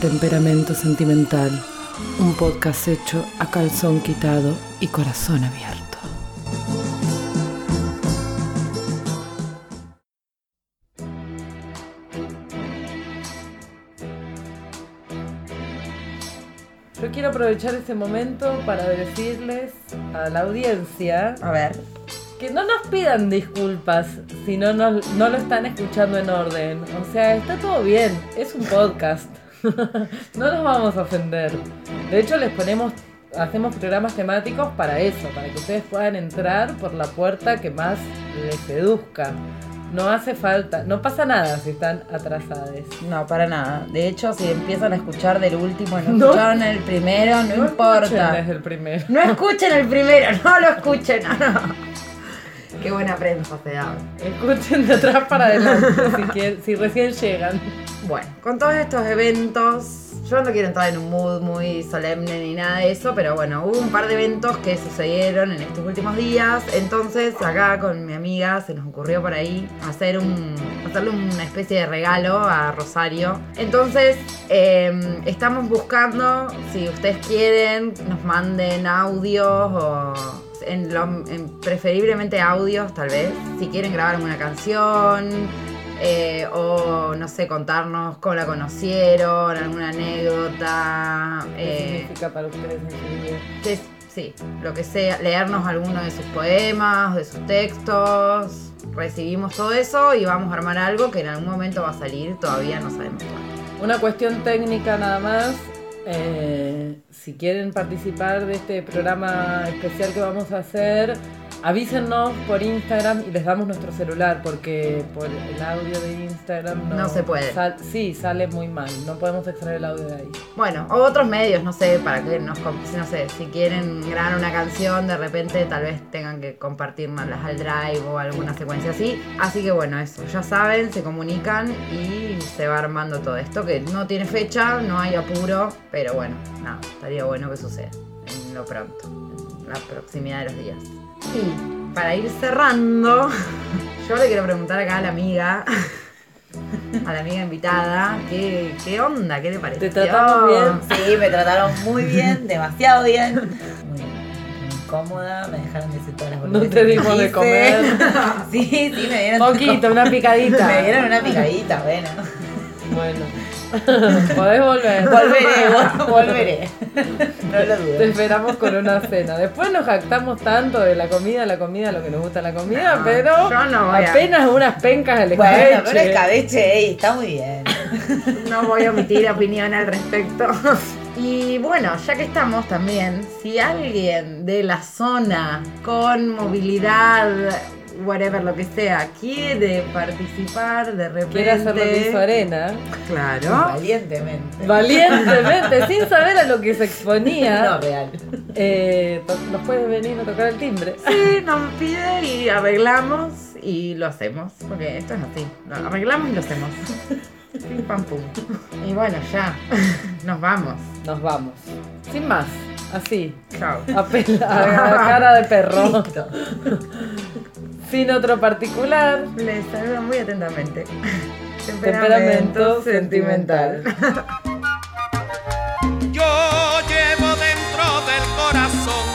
Temperamento Sentimental, un podcast hecho a calzón quitado y corazón abierto. Aprovechar este momento para decirles a la audiencia A ver. que no nos pidan disculpas si no, nos- no lo están escuchando en orden. O sea, está todo bien, es un podcast. no nos vamos a ofender. De hecho, les ponemos, hacemos programas temáticos para eso, para que ustedes puedan entrar por la puerta que más les seduzca. No hace falta, no pasa nada si están atrasadas. No, para nada. De hecho, si empiezan a escuchar del último no, No. escucharon el primero, no, importa. escuchen desde el primero. No escuchen el primero, no lo escuchen, no, no. Qué buena prensa se da. Escuchen de atrás para adelante si, quieren- si recién llegan. Bueno, con todos estos eventos, yo no quiero entrar en un mood muy solemne ni nada de eso, pero bueno, hubo un par de eventos que sucedieron en estos últimos días. Entonces, acá con mi amiga se nos ocurrió por ahí hacer un, hacerle una especie de regalo a Rosario. Entonces, eh, estamos buscando, si ustedes quieren, nos manden audios o preferiblemente audios tal vez, si quieren grabar alguna canción eh, o no sé, contarnos cómo la conocieron, alguna anécdota, ¿Qué eh, significa para ustedes en su vida? que sí, lo que sea, leernos alguno de sus poemas, de sus textos, recibimos todo eso y vamos a armar algo que en algún momento va a salir, todavía no sabemos cuándo. Una cuestión técnica nada más. eh, si quieren participar de este programa especial que vamos a hacer, avísennos por Instagram y les damos nuestro celular porque por el audio de Instagram no, No se puede. sal- sí, sale muy mal. No podemos extraer el audio de ahí. Bueno, o otros medios, no sé, para que nos, no sé, si quieren grabar una canción, de repente tal vez tengan que compartirnoslas al drive o alguna secuencia así. Así que bueno, eso, ya saben, se comunican y se va armando todo esto, que no tiene fecha, no hay apuro, pero bueno, nada, estaría bueno que suceda en lo pronto, en la proximidad de los días. Y para ir cerrando, yo le quiero preguntar acá a la amiga. A la amiga invitada, ¿qué, qué onda? ¿Qué le pareció? ¿Te tratamos bien? Sí, me trataron muy bien, demasiado bien. Muy, muy incómoda, me dejaron decir todas las No te dimos de comer. sí, sí, me dieron Poquito, una picadita. Me dieron una picadita, bueno. Bueno. Podés volver. Volveré, vol- volveré. No lo Te dudo. esperamos con una cena. Después nos jactamos tanto de la comida, la comida, lo que nos gusta la comida, No, pero yo no voy a- apenas unas pencas al Bueno, escabeche. pero el cabeche, ey, está muy bien. No voy a omitir opinión al respecto. Y bueno, ya que estamos también, si alguien de la zona con movilidad, whatever lo que sea, quiere participar de repente. Quiere hacer lo que hizo Arena, Claro. Valientemente. valientemente, sin saber a lo que se exponía, No, real. eh, nos puede venir a tocar el timbre. Sí, nos pide y arreglamos y lo hacemos. Porque esto es así. Lo arreglamos y lo hacemos. Pim pam pum. Y bueno, ya. Nos vamos. Nos vamos. Sin más, así, Chao. a, pela- a cara de perro, Listo. sin otro particular. Les saludo muy atentamente. Temperamento sentimental. Yo llevo dentro del corazón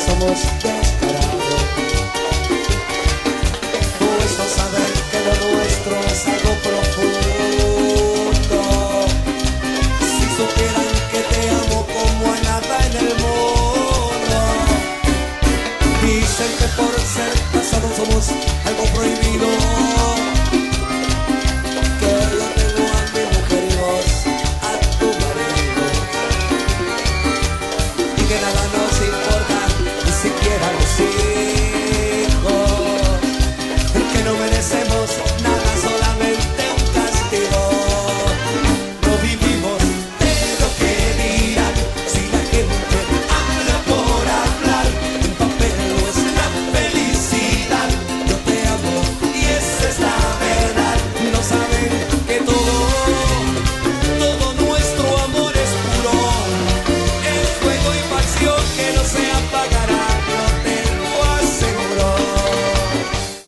somos descarados.